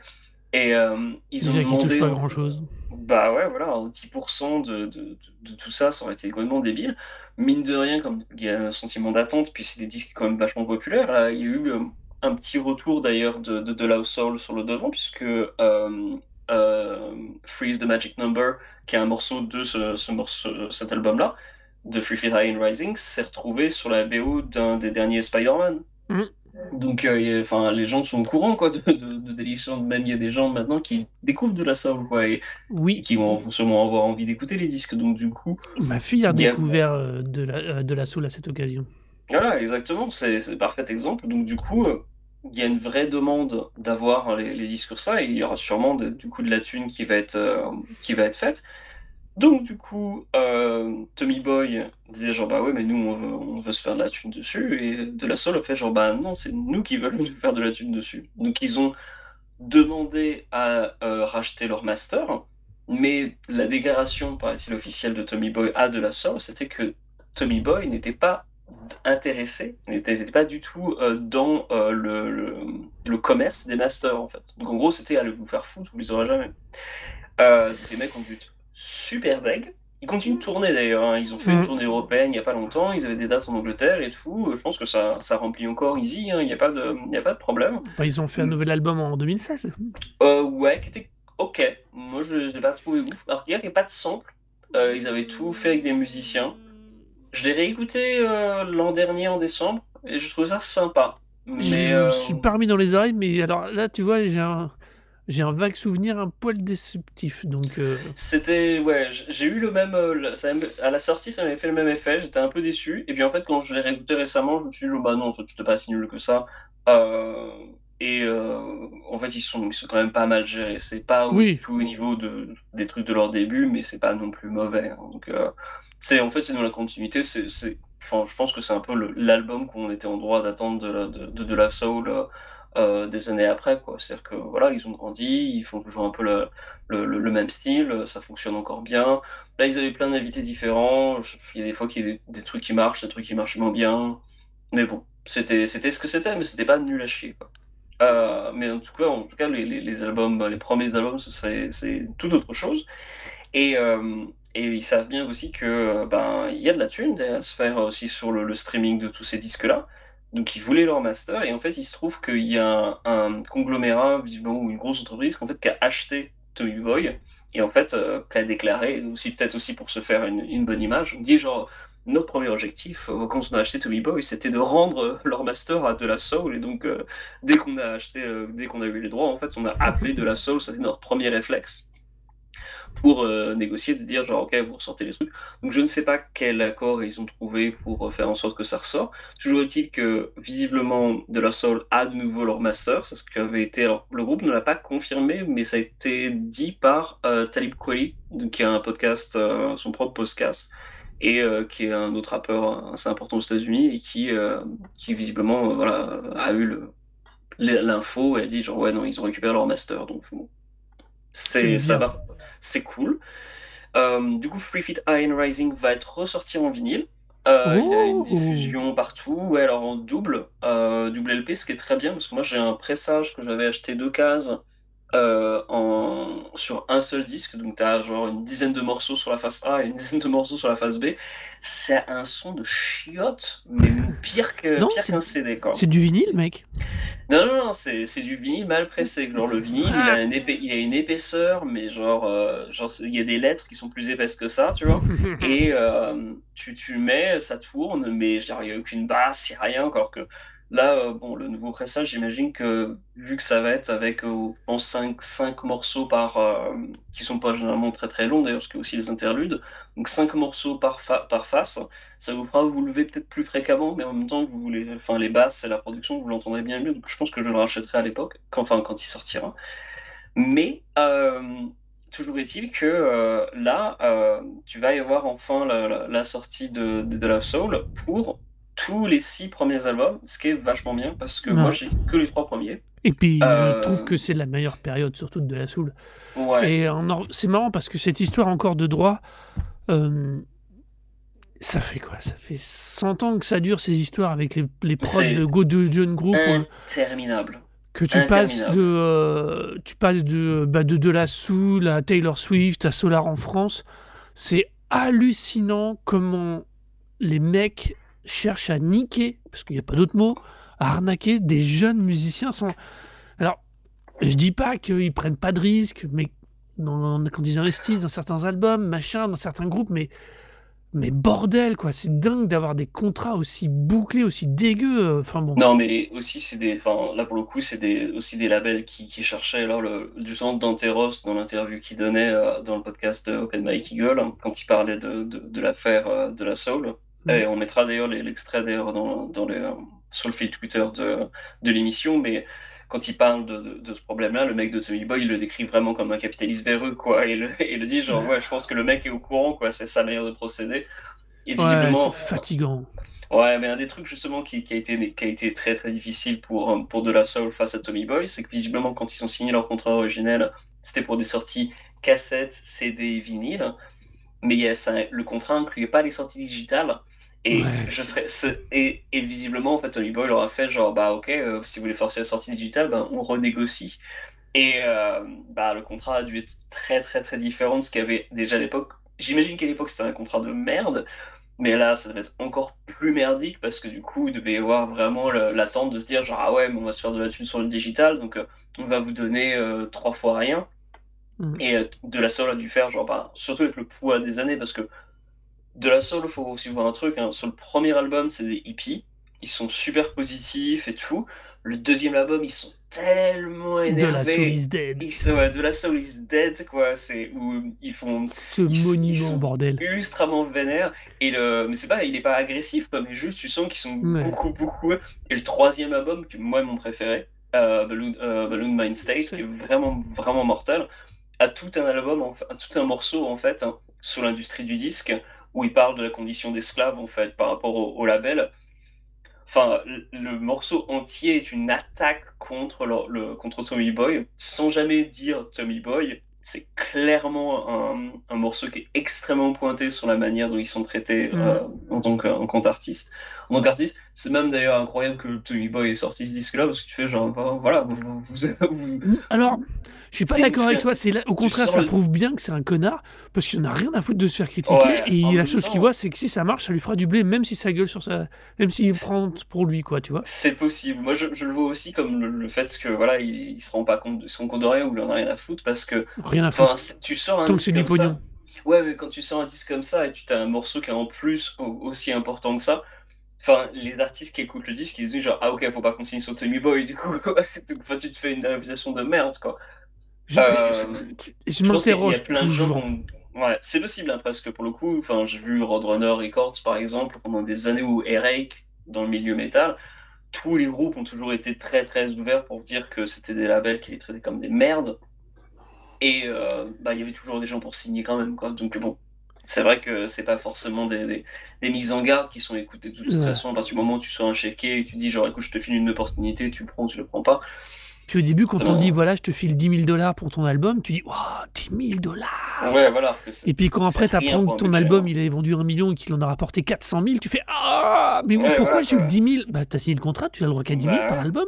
Et euh, ils ont Déjà touche demandé, pas grand chose. bah ouais, voilà, un 10% de, de, de, de tout ça, ça aurait été complètement débile. Mine de rien, comme il y a un sentiment d'attente, puis c'est des disques quand même vachement populaires, là, il y a eu euh, un petit retour d'ailleurs de, de, de la Soul sur le devant, puisque euh, euh, Freeze the Magic Number, qui est un morceau de ce, ce morceau, cet album-là, de Free High and Rising, s'est retrouvé sur la BO d'un des derniers Spider-Man. Mhm. Donc, euh, enfin, les gens sont au courant quoi, de, de, de. Même il y a des gens maintenant qui découvrent de la soul quoi, et, qui vont, vont sûrement avoir envie d'écouter les disques. Donc, du coup, ma fille a découvert euh, de la, euh, de la soul à cette occasion. Voilà, exactement, c'est parfait exemple. Donc du coup, il y a une vraie demande d'avoir les, les disques sur ça, et il y aura sûrement de- du coup de la thune qui va être, euh, qui va être faite. Donc du coup, euh, Tommy Boy disait genre bah ouais mais nous on veut, se faire de la thune dessus, et de la Soul a fait genre bah non c'est nous qui veulent nous faire de la thune dessus. Donc ils ont demandé à euh, racheter leur master, mais la déclaration, paraît-il, officielle de Tommy Boy à de la Soul, c'était que Tommy Boy n'était pas intéressés, n'étaient pas du tout euh, dans le, commerce des masters en fait. Donc en gros, c'était allez vous faire foutre, vous les aurez jamais. Les mecs ont dû super deg. Ils continuent de tourner d'ailleurs. hein. Ils ont fait une Mhm. tournée européenne il n'y a pas longtemps. Ils avaient des dates en Angleterre et tout. Je pense que ça, ça remplit encore easy. hein. Il n'y a, pas de- y a pas de problème. Bah, ils ont fait un nouvel album en 2016. Euh, ouais, qui était ok. Moi, je ne l'ai pas trouvé ouf. Alors, il n'y a pas de sample. Euh, ils avaient tout fait avec des musiciens. Je l'ai réécouté euh, l'an dernier en décembre et je trouve ça sympa. Je Mais euh, suis pas remis dans les oreilles, mais alors là, tu vois, j'ai un, j'ai un vague souvenir un poil déceptif. Donc, euh, c'était ouais, j'ai eu le même euh, ça, à la sortie, ça m'avait fait le même effet. J'étais un peu déçu. Et puis en fait, quand je l'ai réécouté récemment, je me suis dit oh, bah non, fait, c'était pas si nul que ça. Euh, et euh, en fait, ils sont, ils sont quand même pas mal gérés. C'est pas Oui. du tout au niveau de, des trucs de leur début, mais c'est pas non plus mauvais. hein. Donc, c'est en fait, c'est dans la continuité. C'est, enfin, je pense que c'est un peu l'album qu'on était en droit d'attendre de, de, de, de la soul euh, des années après. C'est-à-dire que voilà, ils ont grandi, ils font toujours un peu le, le, même style, ça fonctionne encore bien. Là, ils avaient plein d'invités différents. Il y a des fois qu'il y a des, trucs qui marchent, des trucs qui marchent moins bien. Mais bon, c'était, ce que c'était, mais c'était pas nul à chier, quoi. Euh, mais en tout cas, en tout cas les, les, albums, les premiers albums, c'est tout autre chose. Et, euh, et ils savent bien aussi que ben il y a de la thune à se faire aussi sur le, le streaming de tous ces disques-là. Donc ils voulaient leur master et en fait il se trouve qu'il y a un, conglomérat ou une grosse entreprise qu'en fait qui a acheté Tommy Boy et en fait euh, qui a déclaré aussi peut-être aussi pour se faire une, bonne image, dit genre notre premier objectif euh, quand on a acheté Tommy Boy c'était de rendre euh, leur master à de la soul et donc dès qu'on a acheté dès qu'on a eu les droits en fait on a appelé de la soul c'était notre premier réflexe pour euh, négocier, de dire genre ok vous ressortez les trucs. Donc je ne sais pas quel accord ils ont trouvé pour euh, faire en sorte que ça ressort. Toujours est-il que visiblement De La Soul a de nouveau leur master, c'est ce qui avait été. Alors le groupe ne l'a pas confirmé, mais ça a été dit par euh, Talib Kweli, qui a un podcast, euh, son propre podcast, et qui est un autre rappeur assez important aux États-Unis et qui, qui visiblement voilà a eu l'info et a dit genre ouais non ils ont récupéré leur master donc bon. c'est ça va c'est cool. Euh, du coup, Free Fit Iron Rising va être ressorti en vinyle. Euh, il a une diffusion partout. Ouais, alors en double, euh, double LP, ce qui est très bien parce que moi j'ai un pressage que j'avais acheté deux cases euh, en, sur un seul disque. Donc tu as genre une dizaine de morceaux sur la face A et une dizaine de morceaux sur la face B. C'est un son de chiotte, mais pire que Non, pire c'est- qu'un CD quoi. c'est du vinyle, mec. Non, non, non, c'est c'est du vinyle mal pressé. Genre, le vinyle, il a, une épais- il a une épaisseur, mais genre, euh, genre, il y a des lettres qui sont plus épaisses que ça, tu vois. Et euh, tu, tu mets, ça tourne, mais il n'y a aucune basse, il n'y a rien. Alors que là, euh, bon, le nouveau pressage, j'imagine que vu que ça va être avec, euh, je pense, 5, 5 morceaux par. euh, qui sont pas généralement très très longs d'ailleurs, parce qu'il y a aussi les interludes. Donc 5 morceaux par, fa- par face, ça vous fera vous lever peut-être plus fréquemment, mais en même temps, vous les, enfin, les basses et la production, vous l'entendrez bien mieux. Donc je pense que je le rachèterai à l'époque, quand, enfin quand il sortira. Mais euh, toujours est-il que euh, là, tu vas y avoir enfin la sortie de, de, de la Soul pour tous les six premiers albums, ce qui est vachement bien parce que moi j'ai que les trois premiers. Et puis, Euh, je trouve que c'est la meilleure période, surtout de la soul. Ouais. Et or- c'est marrant parce que cette histoire encore de droit, euh, ça fait quoi? Ça fait 100 ans que ça dure ces histoires avec les, les prods de Go de John Group. euh, Interminable. que tu passes de, euh, tu passes de, bah, de, de la Soul à Taylor Swift à Solar en France. C'est hallucinant comment les mecs cherchent à niquer, parce qu'il n'y a pas d'autre mot, à arnaquer des jeunes musiciens sans. Alors, je dis pas qu'ils prennent pas de risques, mais quand ils investissent dans certains albums, machin, dans certains groupes, mais. Mais bordel, quoi, c'est dingue d'avoir des contrats aussi bouclés, aussi dégueux. euh, Enfin bon. Non, mais aussi, c'est des. Enfin, là, pour le coup, c'est des, aussi des labels qui, qui cherchaient. Alors, le, justement, Danteros, dans l'interview qu'il donnait euh, dans le podcast euh, Open Mike Eagle, hein, quand il parlait de, de, l'affaire de la Soul. Et on mettra d'ailleurs l'extrait d'ailleurs dans, dans les, euh, sur le fil Twitter de, de l'émission, mais quand il parle de, de, de ce problème-là, le mec de Tommy Boy, il le décrit vraiment comme un capitaliste véreux, quoi. Il, il le dit, genre, Ouais. ouais, je pense que le mec est au courant, quoi, c'est sa manière de procéder. Et visiblement. c'est fatigant. Ouais, mais un des trucs justement qui, qui a été, qui a été très très difficile pour, euh, pour De La Soul face à Tommy Boy, c'est que visiblement quand ils ont signé leur contrat originel, c'était pour des sorties cassettes, CD et vinyle, mais ça- le contrat incluait pas les sorties digitales. Et, Ouais. je serais, et, et visiblement, en fait, Tommy Boy leur a fait genre, bah ok, euh, si vous voulez forcer la sortie digitale, ben, on renégocie. Et euh, bah, le contrat a dû être très très très différent de ce qu'il y avait déjà à l'époque. J'imagine qu'à l'époque c'était un contrat de merde, mais là ça devait être encore plus merdique parce que du coup il devait y avoir vraiment l'attente de se dire genre ah ouais mais on va se faire de la thune sur le digital donc euh, on va vous donner trois fois rien. Mhm. Et de la Soul a dû faire genre bah, surtout avec le poids des années parce que de la Soul faut aussi voir un truc hein, sur le premier album c'est des hippies ils sont super positifs et tout. Le deuxième album ils sont tellement De la énervés. Soul is Dead. Ils sont, ouais, de la Soul is Dead, quoi. C'est où ils font Ce ils- ils monument, sont- bordel. ultrament vénère. Et le, mais c'est pas, il est pas agressif, quoi, mais juste tu sens qu'ils sont Ouais. beaucoup, beaucoup. Et le troisième album, qui moi est mon préféré, euh, Balloon, euh, Balloon Mind State, qui est vraiment, vraiment mortel, a tout un album, tout un morceau en fait hein, sur l'industrie du disque où il parle de la condition d'esclave en fait par rapport au, au label. Enfin, le, morceau entier est une attaque contre le, le- contre Tommy Boy, sans jamais dire Tommy Boy. C'est clairement un, un morceau qui est extrêmement pointé sur la manière dont ils sont traités Mhm. euh, en tant qu'artiste. En tant qu'artiste, c'est même d'ailleurs incroyable que Tommy Boy ait sorti ce disque-là parce que tu fais genre, bah, voilà, vous, vous, vous- Alors, je suis pas d'accord avec toi. C'est là, au contraire, ça le- prouve bien que c'est un connard parce qu'il en a rien à foutre de se faire critiquer. Ouais, et en la chose qu'il voit, c'est que si ça marche, ça lui fera du blé, même si ça gueule sur sa, même s'il prend pour lui, quoi, tu vois. C'est possible. Moi, je, je le vois aussi comme le, le fait que voilà, il, il se rend pas compte, se rend compte de rien ou il en a rien à foutre parce que, Rien à foutre. tu sors un Tant que c'est du ça. Ouais, mais quand tu sors un disque comme ça et tu as un morceau qui est en plus au- aussi important que ça, enfin, les artistes qui écoutent le disque, ils se disent genre, ah ok, faut pas qu'on signe sur Tommy Boy, du coup, enfin, tu te fais une réputation de merde, quoi. Je, Euh, je- je Je m'interroge toujours. Ouais, c'est possible hein, presque pour le coup. Enfin, j'ai vu Roadrunner Records par exemple pendant des années où Eric dans le milieu métal, tous les groupes ont toujours été très très ouverts pour dire que c'était des labels qui les traitaient comme des merdes. Et euh, bah, il y avait toujours des gens pour signer quand même quoi. Donc bon, c'est vrai que c'est pas forcément des, des, des mises en garde qui sont écoutées de toute Ouais. façon. À partir du moment où tu sors un chéquier et tu dis genre écoute je te file une opportunité, tu le prends tu le prends pas. Puis au début, quand on te dit voilà, je te file 10 000 dollars pour ton album, tu dis waouh, 10 000 dollars. Ouais voilà. Et puis quand après t'apprends que ton budget, album hein. il avait vendu un million et qu'il en a rapporté 400 000, tu fais ah mais Ouais, pourquoi voilà, j'ai eu quoi. 10 000 Bah t'as signé le contrat, tu as le droit qu'à 10 000 Bah par album.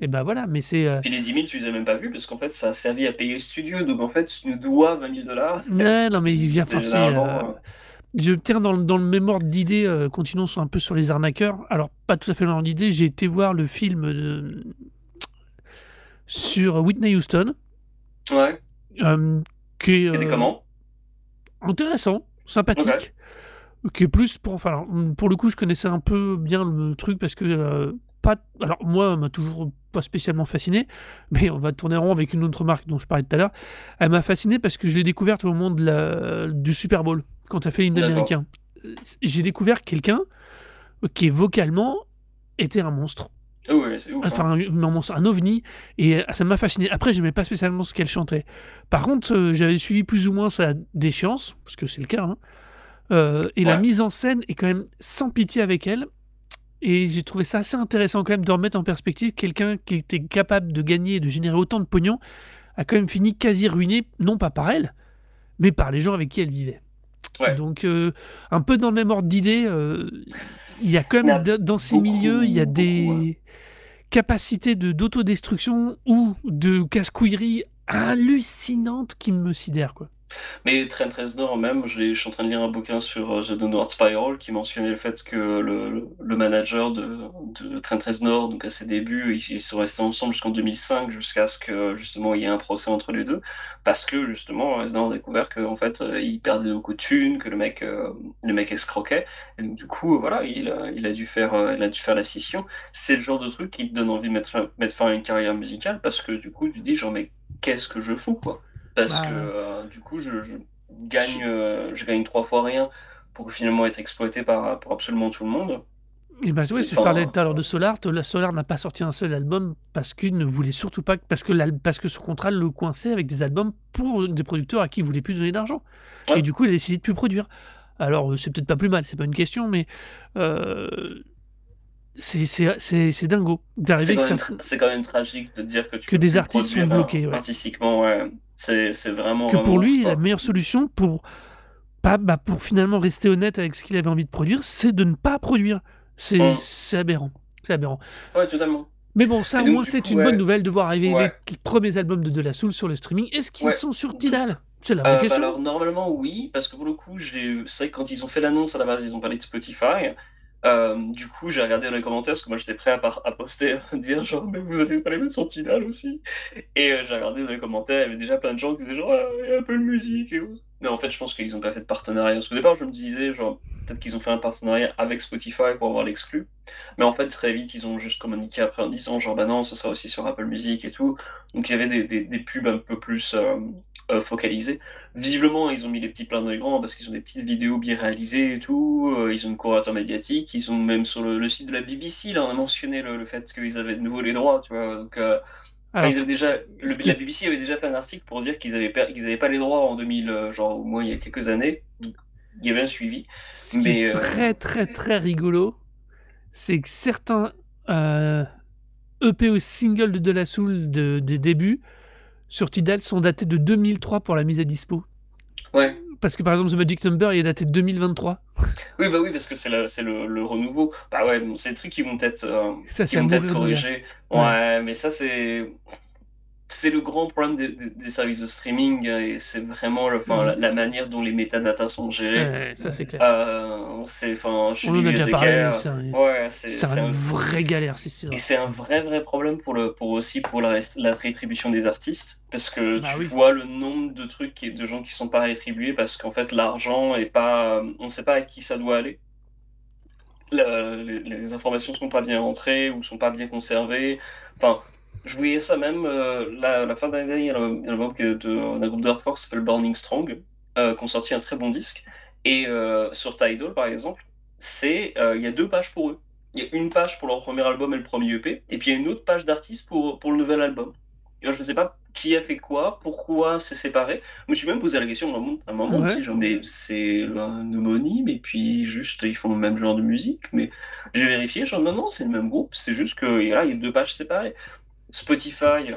Et bah voilà, mais c'est euh, Puis les 10 000, tu les as même pas vus parce qu'en fait, ça a servi à payer le studio. Donc en fait, tu nous dois 20 000 dollars. ouais, non mais il vient forcer. généralement, euh, Je tiens dans, le- dans le même ordre d'idée, euh, continuons un peu sur les arnaqueurs. Alors, pas tout à fait dans l'ordre d'idée, j'ai été voir le film de... sur Whitney Houston, Ouais. euh, qui est C'était euh, comment? Intéressant, sympathique, qui est plus pour... Enfin, alors, pour le coup, je connaissais un peu bien le truc parce que... euh, pas, alors moi, elle m'a toujours pas spécialement fasciné, mais on va tourner rond avec une autre marque dont je parlais tout à l'heure. Elle m'a fasciné parce que je l'ai découverte au moment de la, du Super Bowl, quand elle fait l'hymne américain. J'ai découvert quelqu'un qui vocalement était un monstre, Ah ouais, ouf. hein. enfin un, ovni, et euh, ça m'a fasciné. Après, j'aimais pas spécialement ce qu'elle chantait. Par contre, euh, j'avais suivi plus ou moins sa déchéance, parce que c'est le cas, hein. Euh, et la mise en scène est quand même sans pitié avec elle. Et j'ai trouvé ça assez intéressant quand même de remettre en perspective quelqu'un qui était capable de gagner et de générer autant de pognon a quand même fini quasi ruiné, non pas par elle, mais par les gens avec qui elle vivait. Ouais. Donc euh, un peu dans le même ordre d'idée, euh, il y a quand même dans ces milieux, il y a des ouais. capacités de d'autodestruction ou de casse-couillerie hallucinantes qui me sidèrent quoi. Mais Trent Reznor, même, je, suis en train de lire un bouquin sur euh, The Downward Spiral qui mentionnait le fait que le, le manager de, de Trent Reznor, donc à ses débuts, ils, sont restés ensemble jusqu'en 2005, jusqu'à ce que justement il y ait un procès entre les deux, parce que justement Reznor a découvert qu'en fait euh, il perdait beaucoup de thunes, que le mec, euh, le mec escroquait, et donc du coup voilà, il a, il a dû faire, il a dû faire la scission. C'est le genre de truc qui te donne envie de mettre, mettre fin à une carrière musicale, parce que du coup tu te dis genre mais qu'est-ce que je fous quoi? Parce Bah, que euh, du coup je, je gagne euh, je gagne trois fois rien pour finalement être exploité par, par absolument tout le monde Et ben ouais, je parlais tout à l'heure de Solar, la Solar n'a pas sorti un seul album parce qu'il ne voulait surtout pas parce que parce que son contrat le coinçait avec des albums pour des producteurs à qui il voulait plus donner d'argent. Ouais. Et du coup, il a décidé de plus produire. Alors, euh, c'est peut-être pas plus mal, c'est pas une question, mais euh, c'est dingo d'arriver c'est quand, c'est quand même tragique de dire que tu Que des artistes sont bloqués, euh, ouais. artistiquement ouais c'est vraiment que pour lui, fort. la meilleure solution pour pas, bah, pour finalement rester honnête avec ce qu'il avait envie de produire, c'est de ne pas produire. C'est Mm. aberrant. C'est aberrant. Ouais, totalement. Mais bon, ça au moins c'est une ouais. bonne nouvelle de voir arriver Ouais. les premiers albums de De La Soul sur le streaming. Est-ce qu'ils Ouais. sont sur Tidal? C'est la vraie Euh, bah question. alors normalement oui, parce que pour le coup, c'est vrai que quand ils ont fait l'annonce à la base, ils ont parlé de Spotify. Euh, du coup, j'ai regardé dans les commentaires parce que moi j'étais prêt à, poster, à dire genre mais vous allez pas les mettre sur Tidal aussi. Et euh, j'ai regardé dans les commentaires, il y avait déjà plein de gens qui disaient genre Ah, il y a un peu de musique et autres. Mais en fait, je pense qu'ils ont pas fait de partenariat. Parce qu'au départ, je me disais genre peut-être qu'ils ont fait un partenariat avec Spotify pour avoir l'exclu. Mais en fait, très vite, ils ont juste communiqué après en disant genre bah non, ce sera aussi sur Apple Music et tout. Donc il y avait des, des, pubs un peu plus euh, euh, focalisées. Visiblement, ils ont mis les petits pleins dans les grands parce qu'ils ont des petites vidéos bien réalisées et tout. euh, ils ont une curateur médiatique. Ils ont même sur le, site de la BBC, là, on a mentionné le, fait qu'ils avaient de nouveau les droits, tu vois. Donc, enfin, Alors, ils avaient déjà, le- qui- la BBC avait déjà fait un article pour dire qu'ils avaient, per- qu'ils avaient pas les droits en 2000, euh, genre au moins il y a quelques années. Il y avait un suivi. Ce qui Mais, est euh, très très très rigolo, c'est que certains euh, EP singles de De La Soul de, des débuts sur Tidal sont datés de 2003 pour la mise à dispo. Ouais. Parce que par exemple, The Magic Number, il est daté de 2023. Oui, bah oui, parce que c'est le, c'est le, le renouveau. Bah ouais, bon, c'est des trucs qui vont être, euh, Ça, qui c'est un vont être mauvais corrigés. Ouais. Ouais, mais ça, c'est. C'est le grand problème des, des- des services de streaming et c'est vraiment enfin, Mhm. la, la manière dont les métadatas sont gérés. Ouais, ça c'est clair. Euh, c'est, enfin, je suis On en a déjà parlé. bibliothécaire. C'est un- Ouais, c'est, un vraie galère, c'est sûr. et c'est un vrai, vrai problème pour, le, pour aussi pour la, la rétribution des artistes. Parce que Bah tu oui. vois le nombre de trucs et de gens qui sont pas rétribués parce qu'en fait, l'argent est pas. On sait pas à qui ça doit aller. La- les, les informations sont pas bien rentrées ou sont pas bien conservées. Enfin, je voyais ça même euh, la, la fin d'année, il y a un album d'un groupe de hardcore qui s'appelle Burning Strong, euh, qui ont sorti un très bon disque. Et euh, sur Tidal, par exemple, c'est euh, il y a deux pages pour eux. Il y a une page pour leur premier album et le premier EP, et puis il y a une autre page d'artistes pour, pour le nouvel album. Alors, je ne sais pas qui a fait quoi, pourquoi c'est séparé. Je me suis même posé la question à un moment, Ouais. tu sais, genre, mais c'est un homonyme, et puis juste ils font le même genre de musique. Mais j'ai vérifié, genre non, non, c'est le même groupe, c'est juste que là, il y a deux pages séparées. Spotify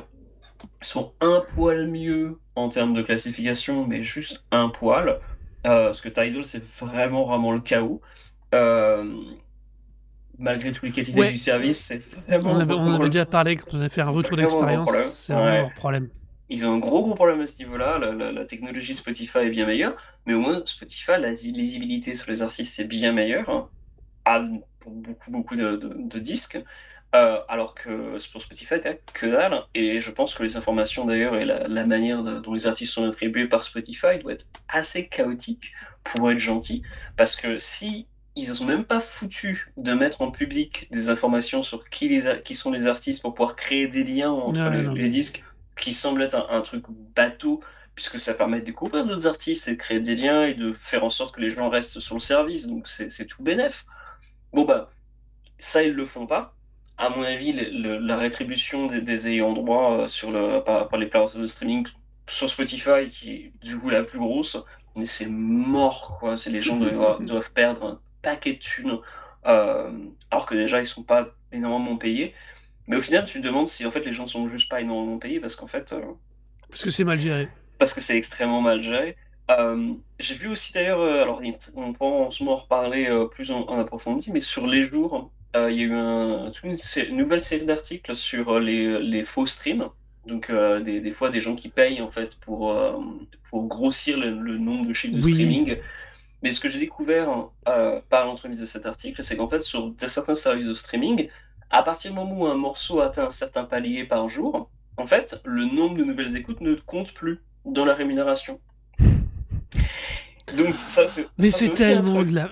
sont un poil mieux en termes de classification, mais juste un poil. Euh, parce que Tidal, c'est vraiment, vraiment le chaos. Euh, malgré toutes les qualités Ouais. du service, c'est vraiment. On, avait, on avait déjà parlé quand on a fait un retour d'expérience. C'est vraiment leur problème. Ils ont un gros, gros problème à ce niveau-là. La, la- la technologie Spotify est bien meilleure, mais au moins Spotify, la lisibilité sur les artistes, c'est bien meilleur. hein, pour beaucoup, beaucoup de, de- de disques. Euh, alors que pour Spotify, t'as que dalle. Et je pense que les informations d'ailleurs et la, la manière de- dont les artistes sont attribués par Spotify doit être assez chaotique pour être gentil. Parce que si ils ne sont même pas foutus de mettre en public des informations sur qui, les a- qui sont les artistes pour pouvoir créer des liens entre les, non. les disques, qui semble être un, un truc bateau, puisque ça permet de découvrir d'autres artistes et de créer des liens et de faire en sorte que les gens restent sur le service. Donc c'est c'est tout bénef. Bon bah, ça ils le font pas. À mon avis, le- le- la rétribution des, des ayants droit euh, sur le, par, par les plateformes de streaming sur Spotify, qui est du coup la plus grosse, mais c'est mort quoi. C'est les gens doivent, doivent perdre un paquet de thunes, euh, alors que déjà ils sont pas énormément payés. Mais au final, tu te demandes si en fait les gens sont juste pas énormément payés parce qu'en fait, euh, Parce que c'est mal géré. parce que c'est extrêmement mal géré. Euh, j'ai vu aussi d'ailleurs, alors on pourra en ce moment en reparler plus en, en approfondi, mais sur les jours, euh, il y a eu un- toute une, sé- nouvelle série d'articles sur euh, les, les faux streams. Donc euh, des, des fois des gens qui payent en fait pour, euh, pour grossir le, le nombre de chiffres de Oui. streaming. Mais ce que j'ai découvert par l'entremise de cet article, c'est qu'en fait sur certains services de streaming, à partir du moment où un morceau atteint un certain palier par jour, en fait, le nombre de nouvelles écoutes ne compte plus dans la rémunération. Donc ça, c'est Mais ça, c'est un tellement de la.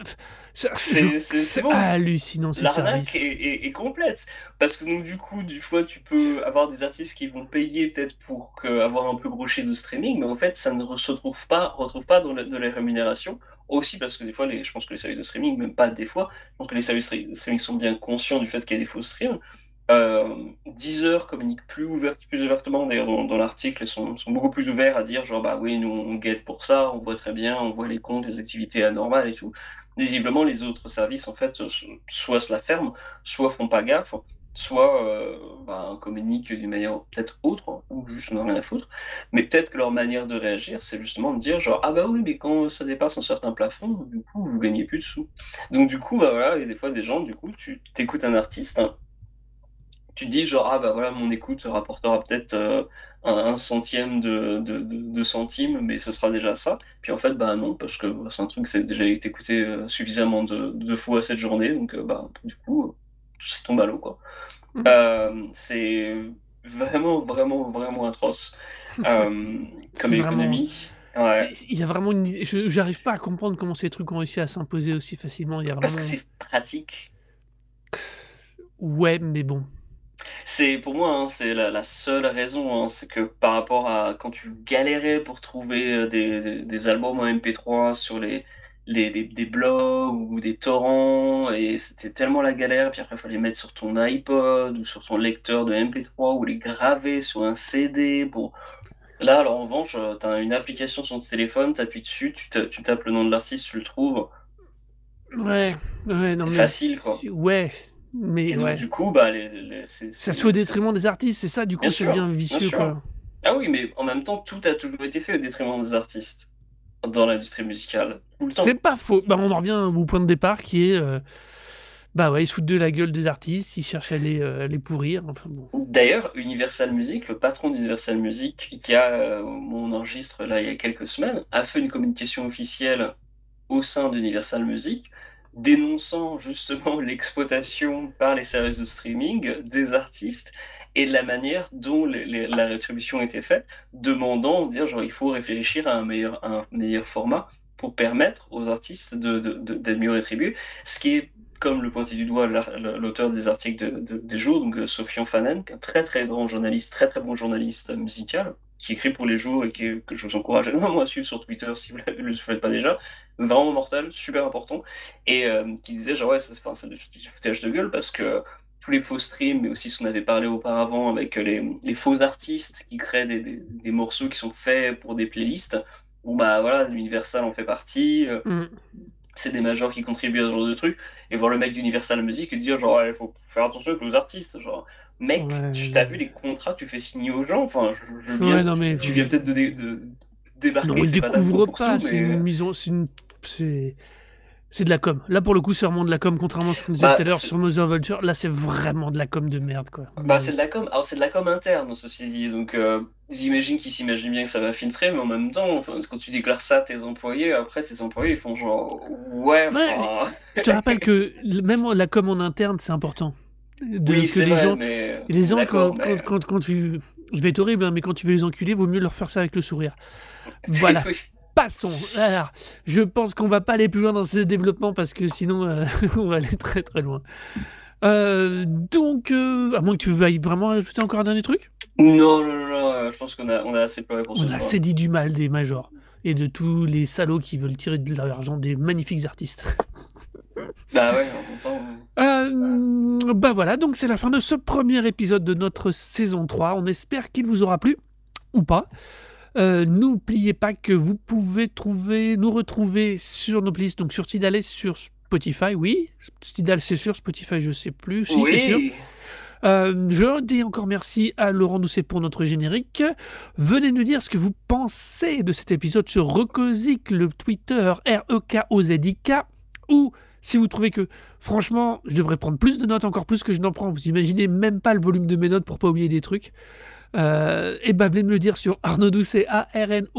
C'est- bon. hallucinant ce L'arnaque est, est- est complète. Parce que donc du coup, du fois, tu peux avoir des artistes qui vont payer peut-être pour que- avoir un plus gros chiffre de streaming, mais en fait, ça ne se retrouve pas, retrouve pas dans, la- dans les rémunérations. Aussi parce que des fois, les, je pense que les services de streaming, même pas des fois, je pense que les services de streaming sont bien conscients du fait qu'il y a des faux streams. Euh, Deezer communique plus, ouvert, plus ouvertement, d'ailleurs dans, dans l'article, sont, sont beaucoup plus ouverts à dire genre bah oui, nous on guette pour ça, on voit très bien, on voit les comptes, les activités anormales et tout. Visiblement, les autres services, en fait, so- soit se la ferment, soit font pas gaffe. soit euh, ben, communiquent d'une manière peut-être autre, ou juste n'ont rien à foutre, mais peut-être que leur manière de réagir, c'est justement de dire genre ah bah oui mais quand ça dépasse un certain plafond, du coup vous gagnez plus de sous. Donc du coup bah voilà, a des fois des gens du coup tu t'écoutes un artiste, hein, tu te dis genre ah bah voilà mon écoute rapportera peut-être euh, un, un centième de, de, de, de centime, mais ce sera déjà ça. Puis en fait bah non parce que bah, c'est un truc qui a déjà été écouté euh, suffisamment de, de fois cette journée, donc euh, bah du coup c'est tombé à l'eau quoi. Euh, c'est vraiment, vraiment, vraiment atroce comme vraiment- économie. Ouais. Il y a vraiment une... je- J'arrive pas à comprendre comment ces trucs ont réussi à s'imposer aussi facilement. Il y a Parce vraiment... que c'est pratique. Ouais, mais bon. C'est pour moi, hein, c'est la, la seule raison. hein, c'est que par rapport à quand tu galérais pour trouver euh, des, des, des albums en MP3 sur les, les, les- des blogs ou des torrents, et c'était tellement la galère. Puis après, il fallait mettre sur ton iPod ou sur ton lecteur de MP3 ou les graver sur un CD pour. Là, alors en revanche, tu as une application sur ton téléphone, tu appuies dessus, tu, tu tapes le nom de l'artiste, tu le trouves. Ouais, ouais, non C'est mais... facile, quoi. Ouais, mais Et donc, ouais. du coup, bah, les, les- c'est- Ça se fait au détriment des artistes, c'est ça, du coup, Bien c'est sûr, bien bien vicieux, sûr. quoi. Ah oui, mais en même temps, tout a toujours été fait au détriment des artistes dans l'industrie musicale. Tout le temps. C'est pas faux. Bah, on en revient au point de départ qui est. euh, Bah ouais, ils se foutent de la gueule des artistes, ils cherchent à les, euh, les pourrir. Enfin bon. D'ailleurs, Universal Music, le patron d'Universal Music, qui a euh, mon enregistre là il y a quelques semaines, a fait une communication officielle au sein d'Universal Music dénonçant justement l'exploitation par les services de streaming des artistes et de la manière dont la rétribution était faite, demandant, dire genre il faut réfléchir à un meilleur, un meilleur format pour permettre aux artistes de, de- de- d'être mieux rétribués, ce qui est comme le pointait du doigt l'auteur des articles de- de- des jours, donc euh, Sofian Fanen, un très très grand journaliste, très très bon journaliste musical, qui écrit pour les jours et qui, que je vous encourage énormément à suivre sur Twitter si vous ne le faites pas déjà. Vraiment mortel, super important. Et euh, qui disait, genre, ouais, c'est du foutage de gueule parce que tous les faux streams, mais aussi ce qu'on avait parlé auparavant avec euh, les, les faux artistes qui créent des, des, des morceaux qui sont faits pour des playlists. Bon, bah voilà, l'Universal en fait partie. euh, Mm. c'est des majors qui contribuent à ce genre de truc. Et voir le mec d'Universal Music et dire, genre, il faut faire attention avec les artistes. Genre, mec, Ouais, tu ouais. t'as vu les contrats que tu fais signer aux gens? Enfin, je, Ouais, non, mais. tu viens peut-être de, dé- de débarquer. Non, c'est pas pour pas, c'est mais- une mise c'est une- c'est de la com. Là, pour le coup, c'est vraiment de la com, contrairement à ce qu'on disait Bah, tout à l'heure sur Mother Vulture. Là, c'est vraiment de la com de merde, quoi. Bah, c'est de la com. Alors, c'est de la com interne, ceci dit. Donc, euh, j'imagine qu'ils s'imaginent bien que ça va filtrer, mais en même temps, enfin, quand tu déclares ça à tes employés, après, tes employés, ils font genre, ouais, enfin. Je te rappelle que même la com en interne, c'est important. De, oui, que les vrai, gens, mais. les gens quand, mais- quand, quand, quand tu. Je vais être horrible, hein, mais quand tu veux les enculer, vaut mieux leur faire ça avec le sourire. Voilà. Passons. Alors, je pense qu'on va pas aller plus loin dans ce développement parce que sinon, euh, on va aller très très loin. Euh, donc, euh, à moins que tu veuilles vraiment ajouter encore un dernier truc? Non, non, non, euh, je pense qu'on a, on a assez pleuré pour ce On a assez dit du mal des majors et de tous les salauds qui veulent tirer de l'argent des magnifiques artistes. Bah ouais, en même temps. euh, Euh, bah voilà, donc c'est la fin de ce premier épisode de notre saison 3. On espère qu'il vous aura plu ou pas. Euh, N'oubliez pas que vous pouvez trouver, nous retrouver sur nos playlists, donc sur Tidal et sur Spotify, oui. Tidal c'est sur Spotify, je sais plus. Si, c'est sûr. oui. Euh, je dis encore merci à Laurent Doucet pour notre générique. Venez nous dire ce que vous pensez de cet épisode sur Recosic, le Twitter R-E-K-O-Z-I-K, ou si vous trouvez que, franchement, je devrais prendre plus de notes, encore plus que je n'en prends, vous imaginez même pas le volume de mes notes pour pas oublier des trucs. Euh, et ben venez me le dire sur Arnaud Doucet, A-R-N-O-D-O-U-C-E-T.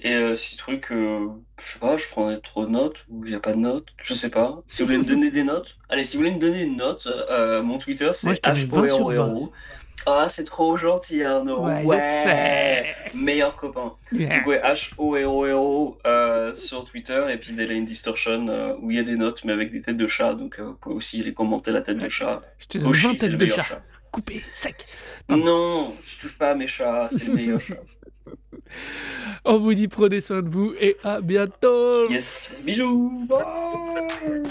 Et euh, si truc, euh, je sais pas, je prendrais trop de notes, ou il n'y a pas de notes, je sais pas. Si vous voulez me donner des notes, allez, si vous voulez me donner une note, euh, mon Twitter c'est je te mets 20 sur 20. HORO. Ah, c'est trop gentil, Arnaud. Ouais, Ouais, meilleur copain. Donc, ouais, H-O-R-O-R-O euh, sur Twitter, et puis Delaying Distortion, euh, où il y a des notes, mais avec des têtes de chat, donc euh, vous pouvez aussi les commenter la tête de chat. Je te donne Oshi, 20 c'est têtes le de meilleur chat, chat. coupé, sec. Pardon. Non, je touche pas à mes chats, c'est le meilleur chat. On vous dit prenez soin de vous et à bientôt. Yes, bisous. Bye.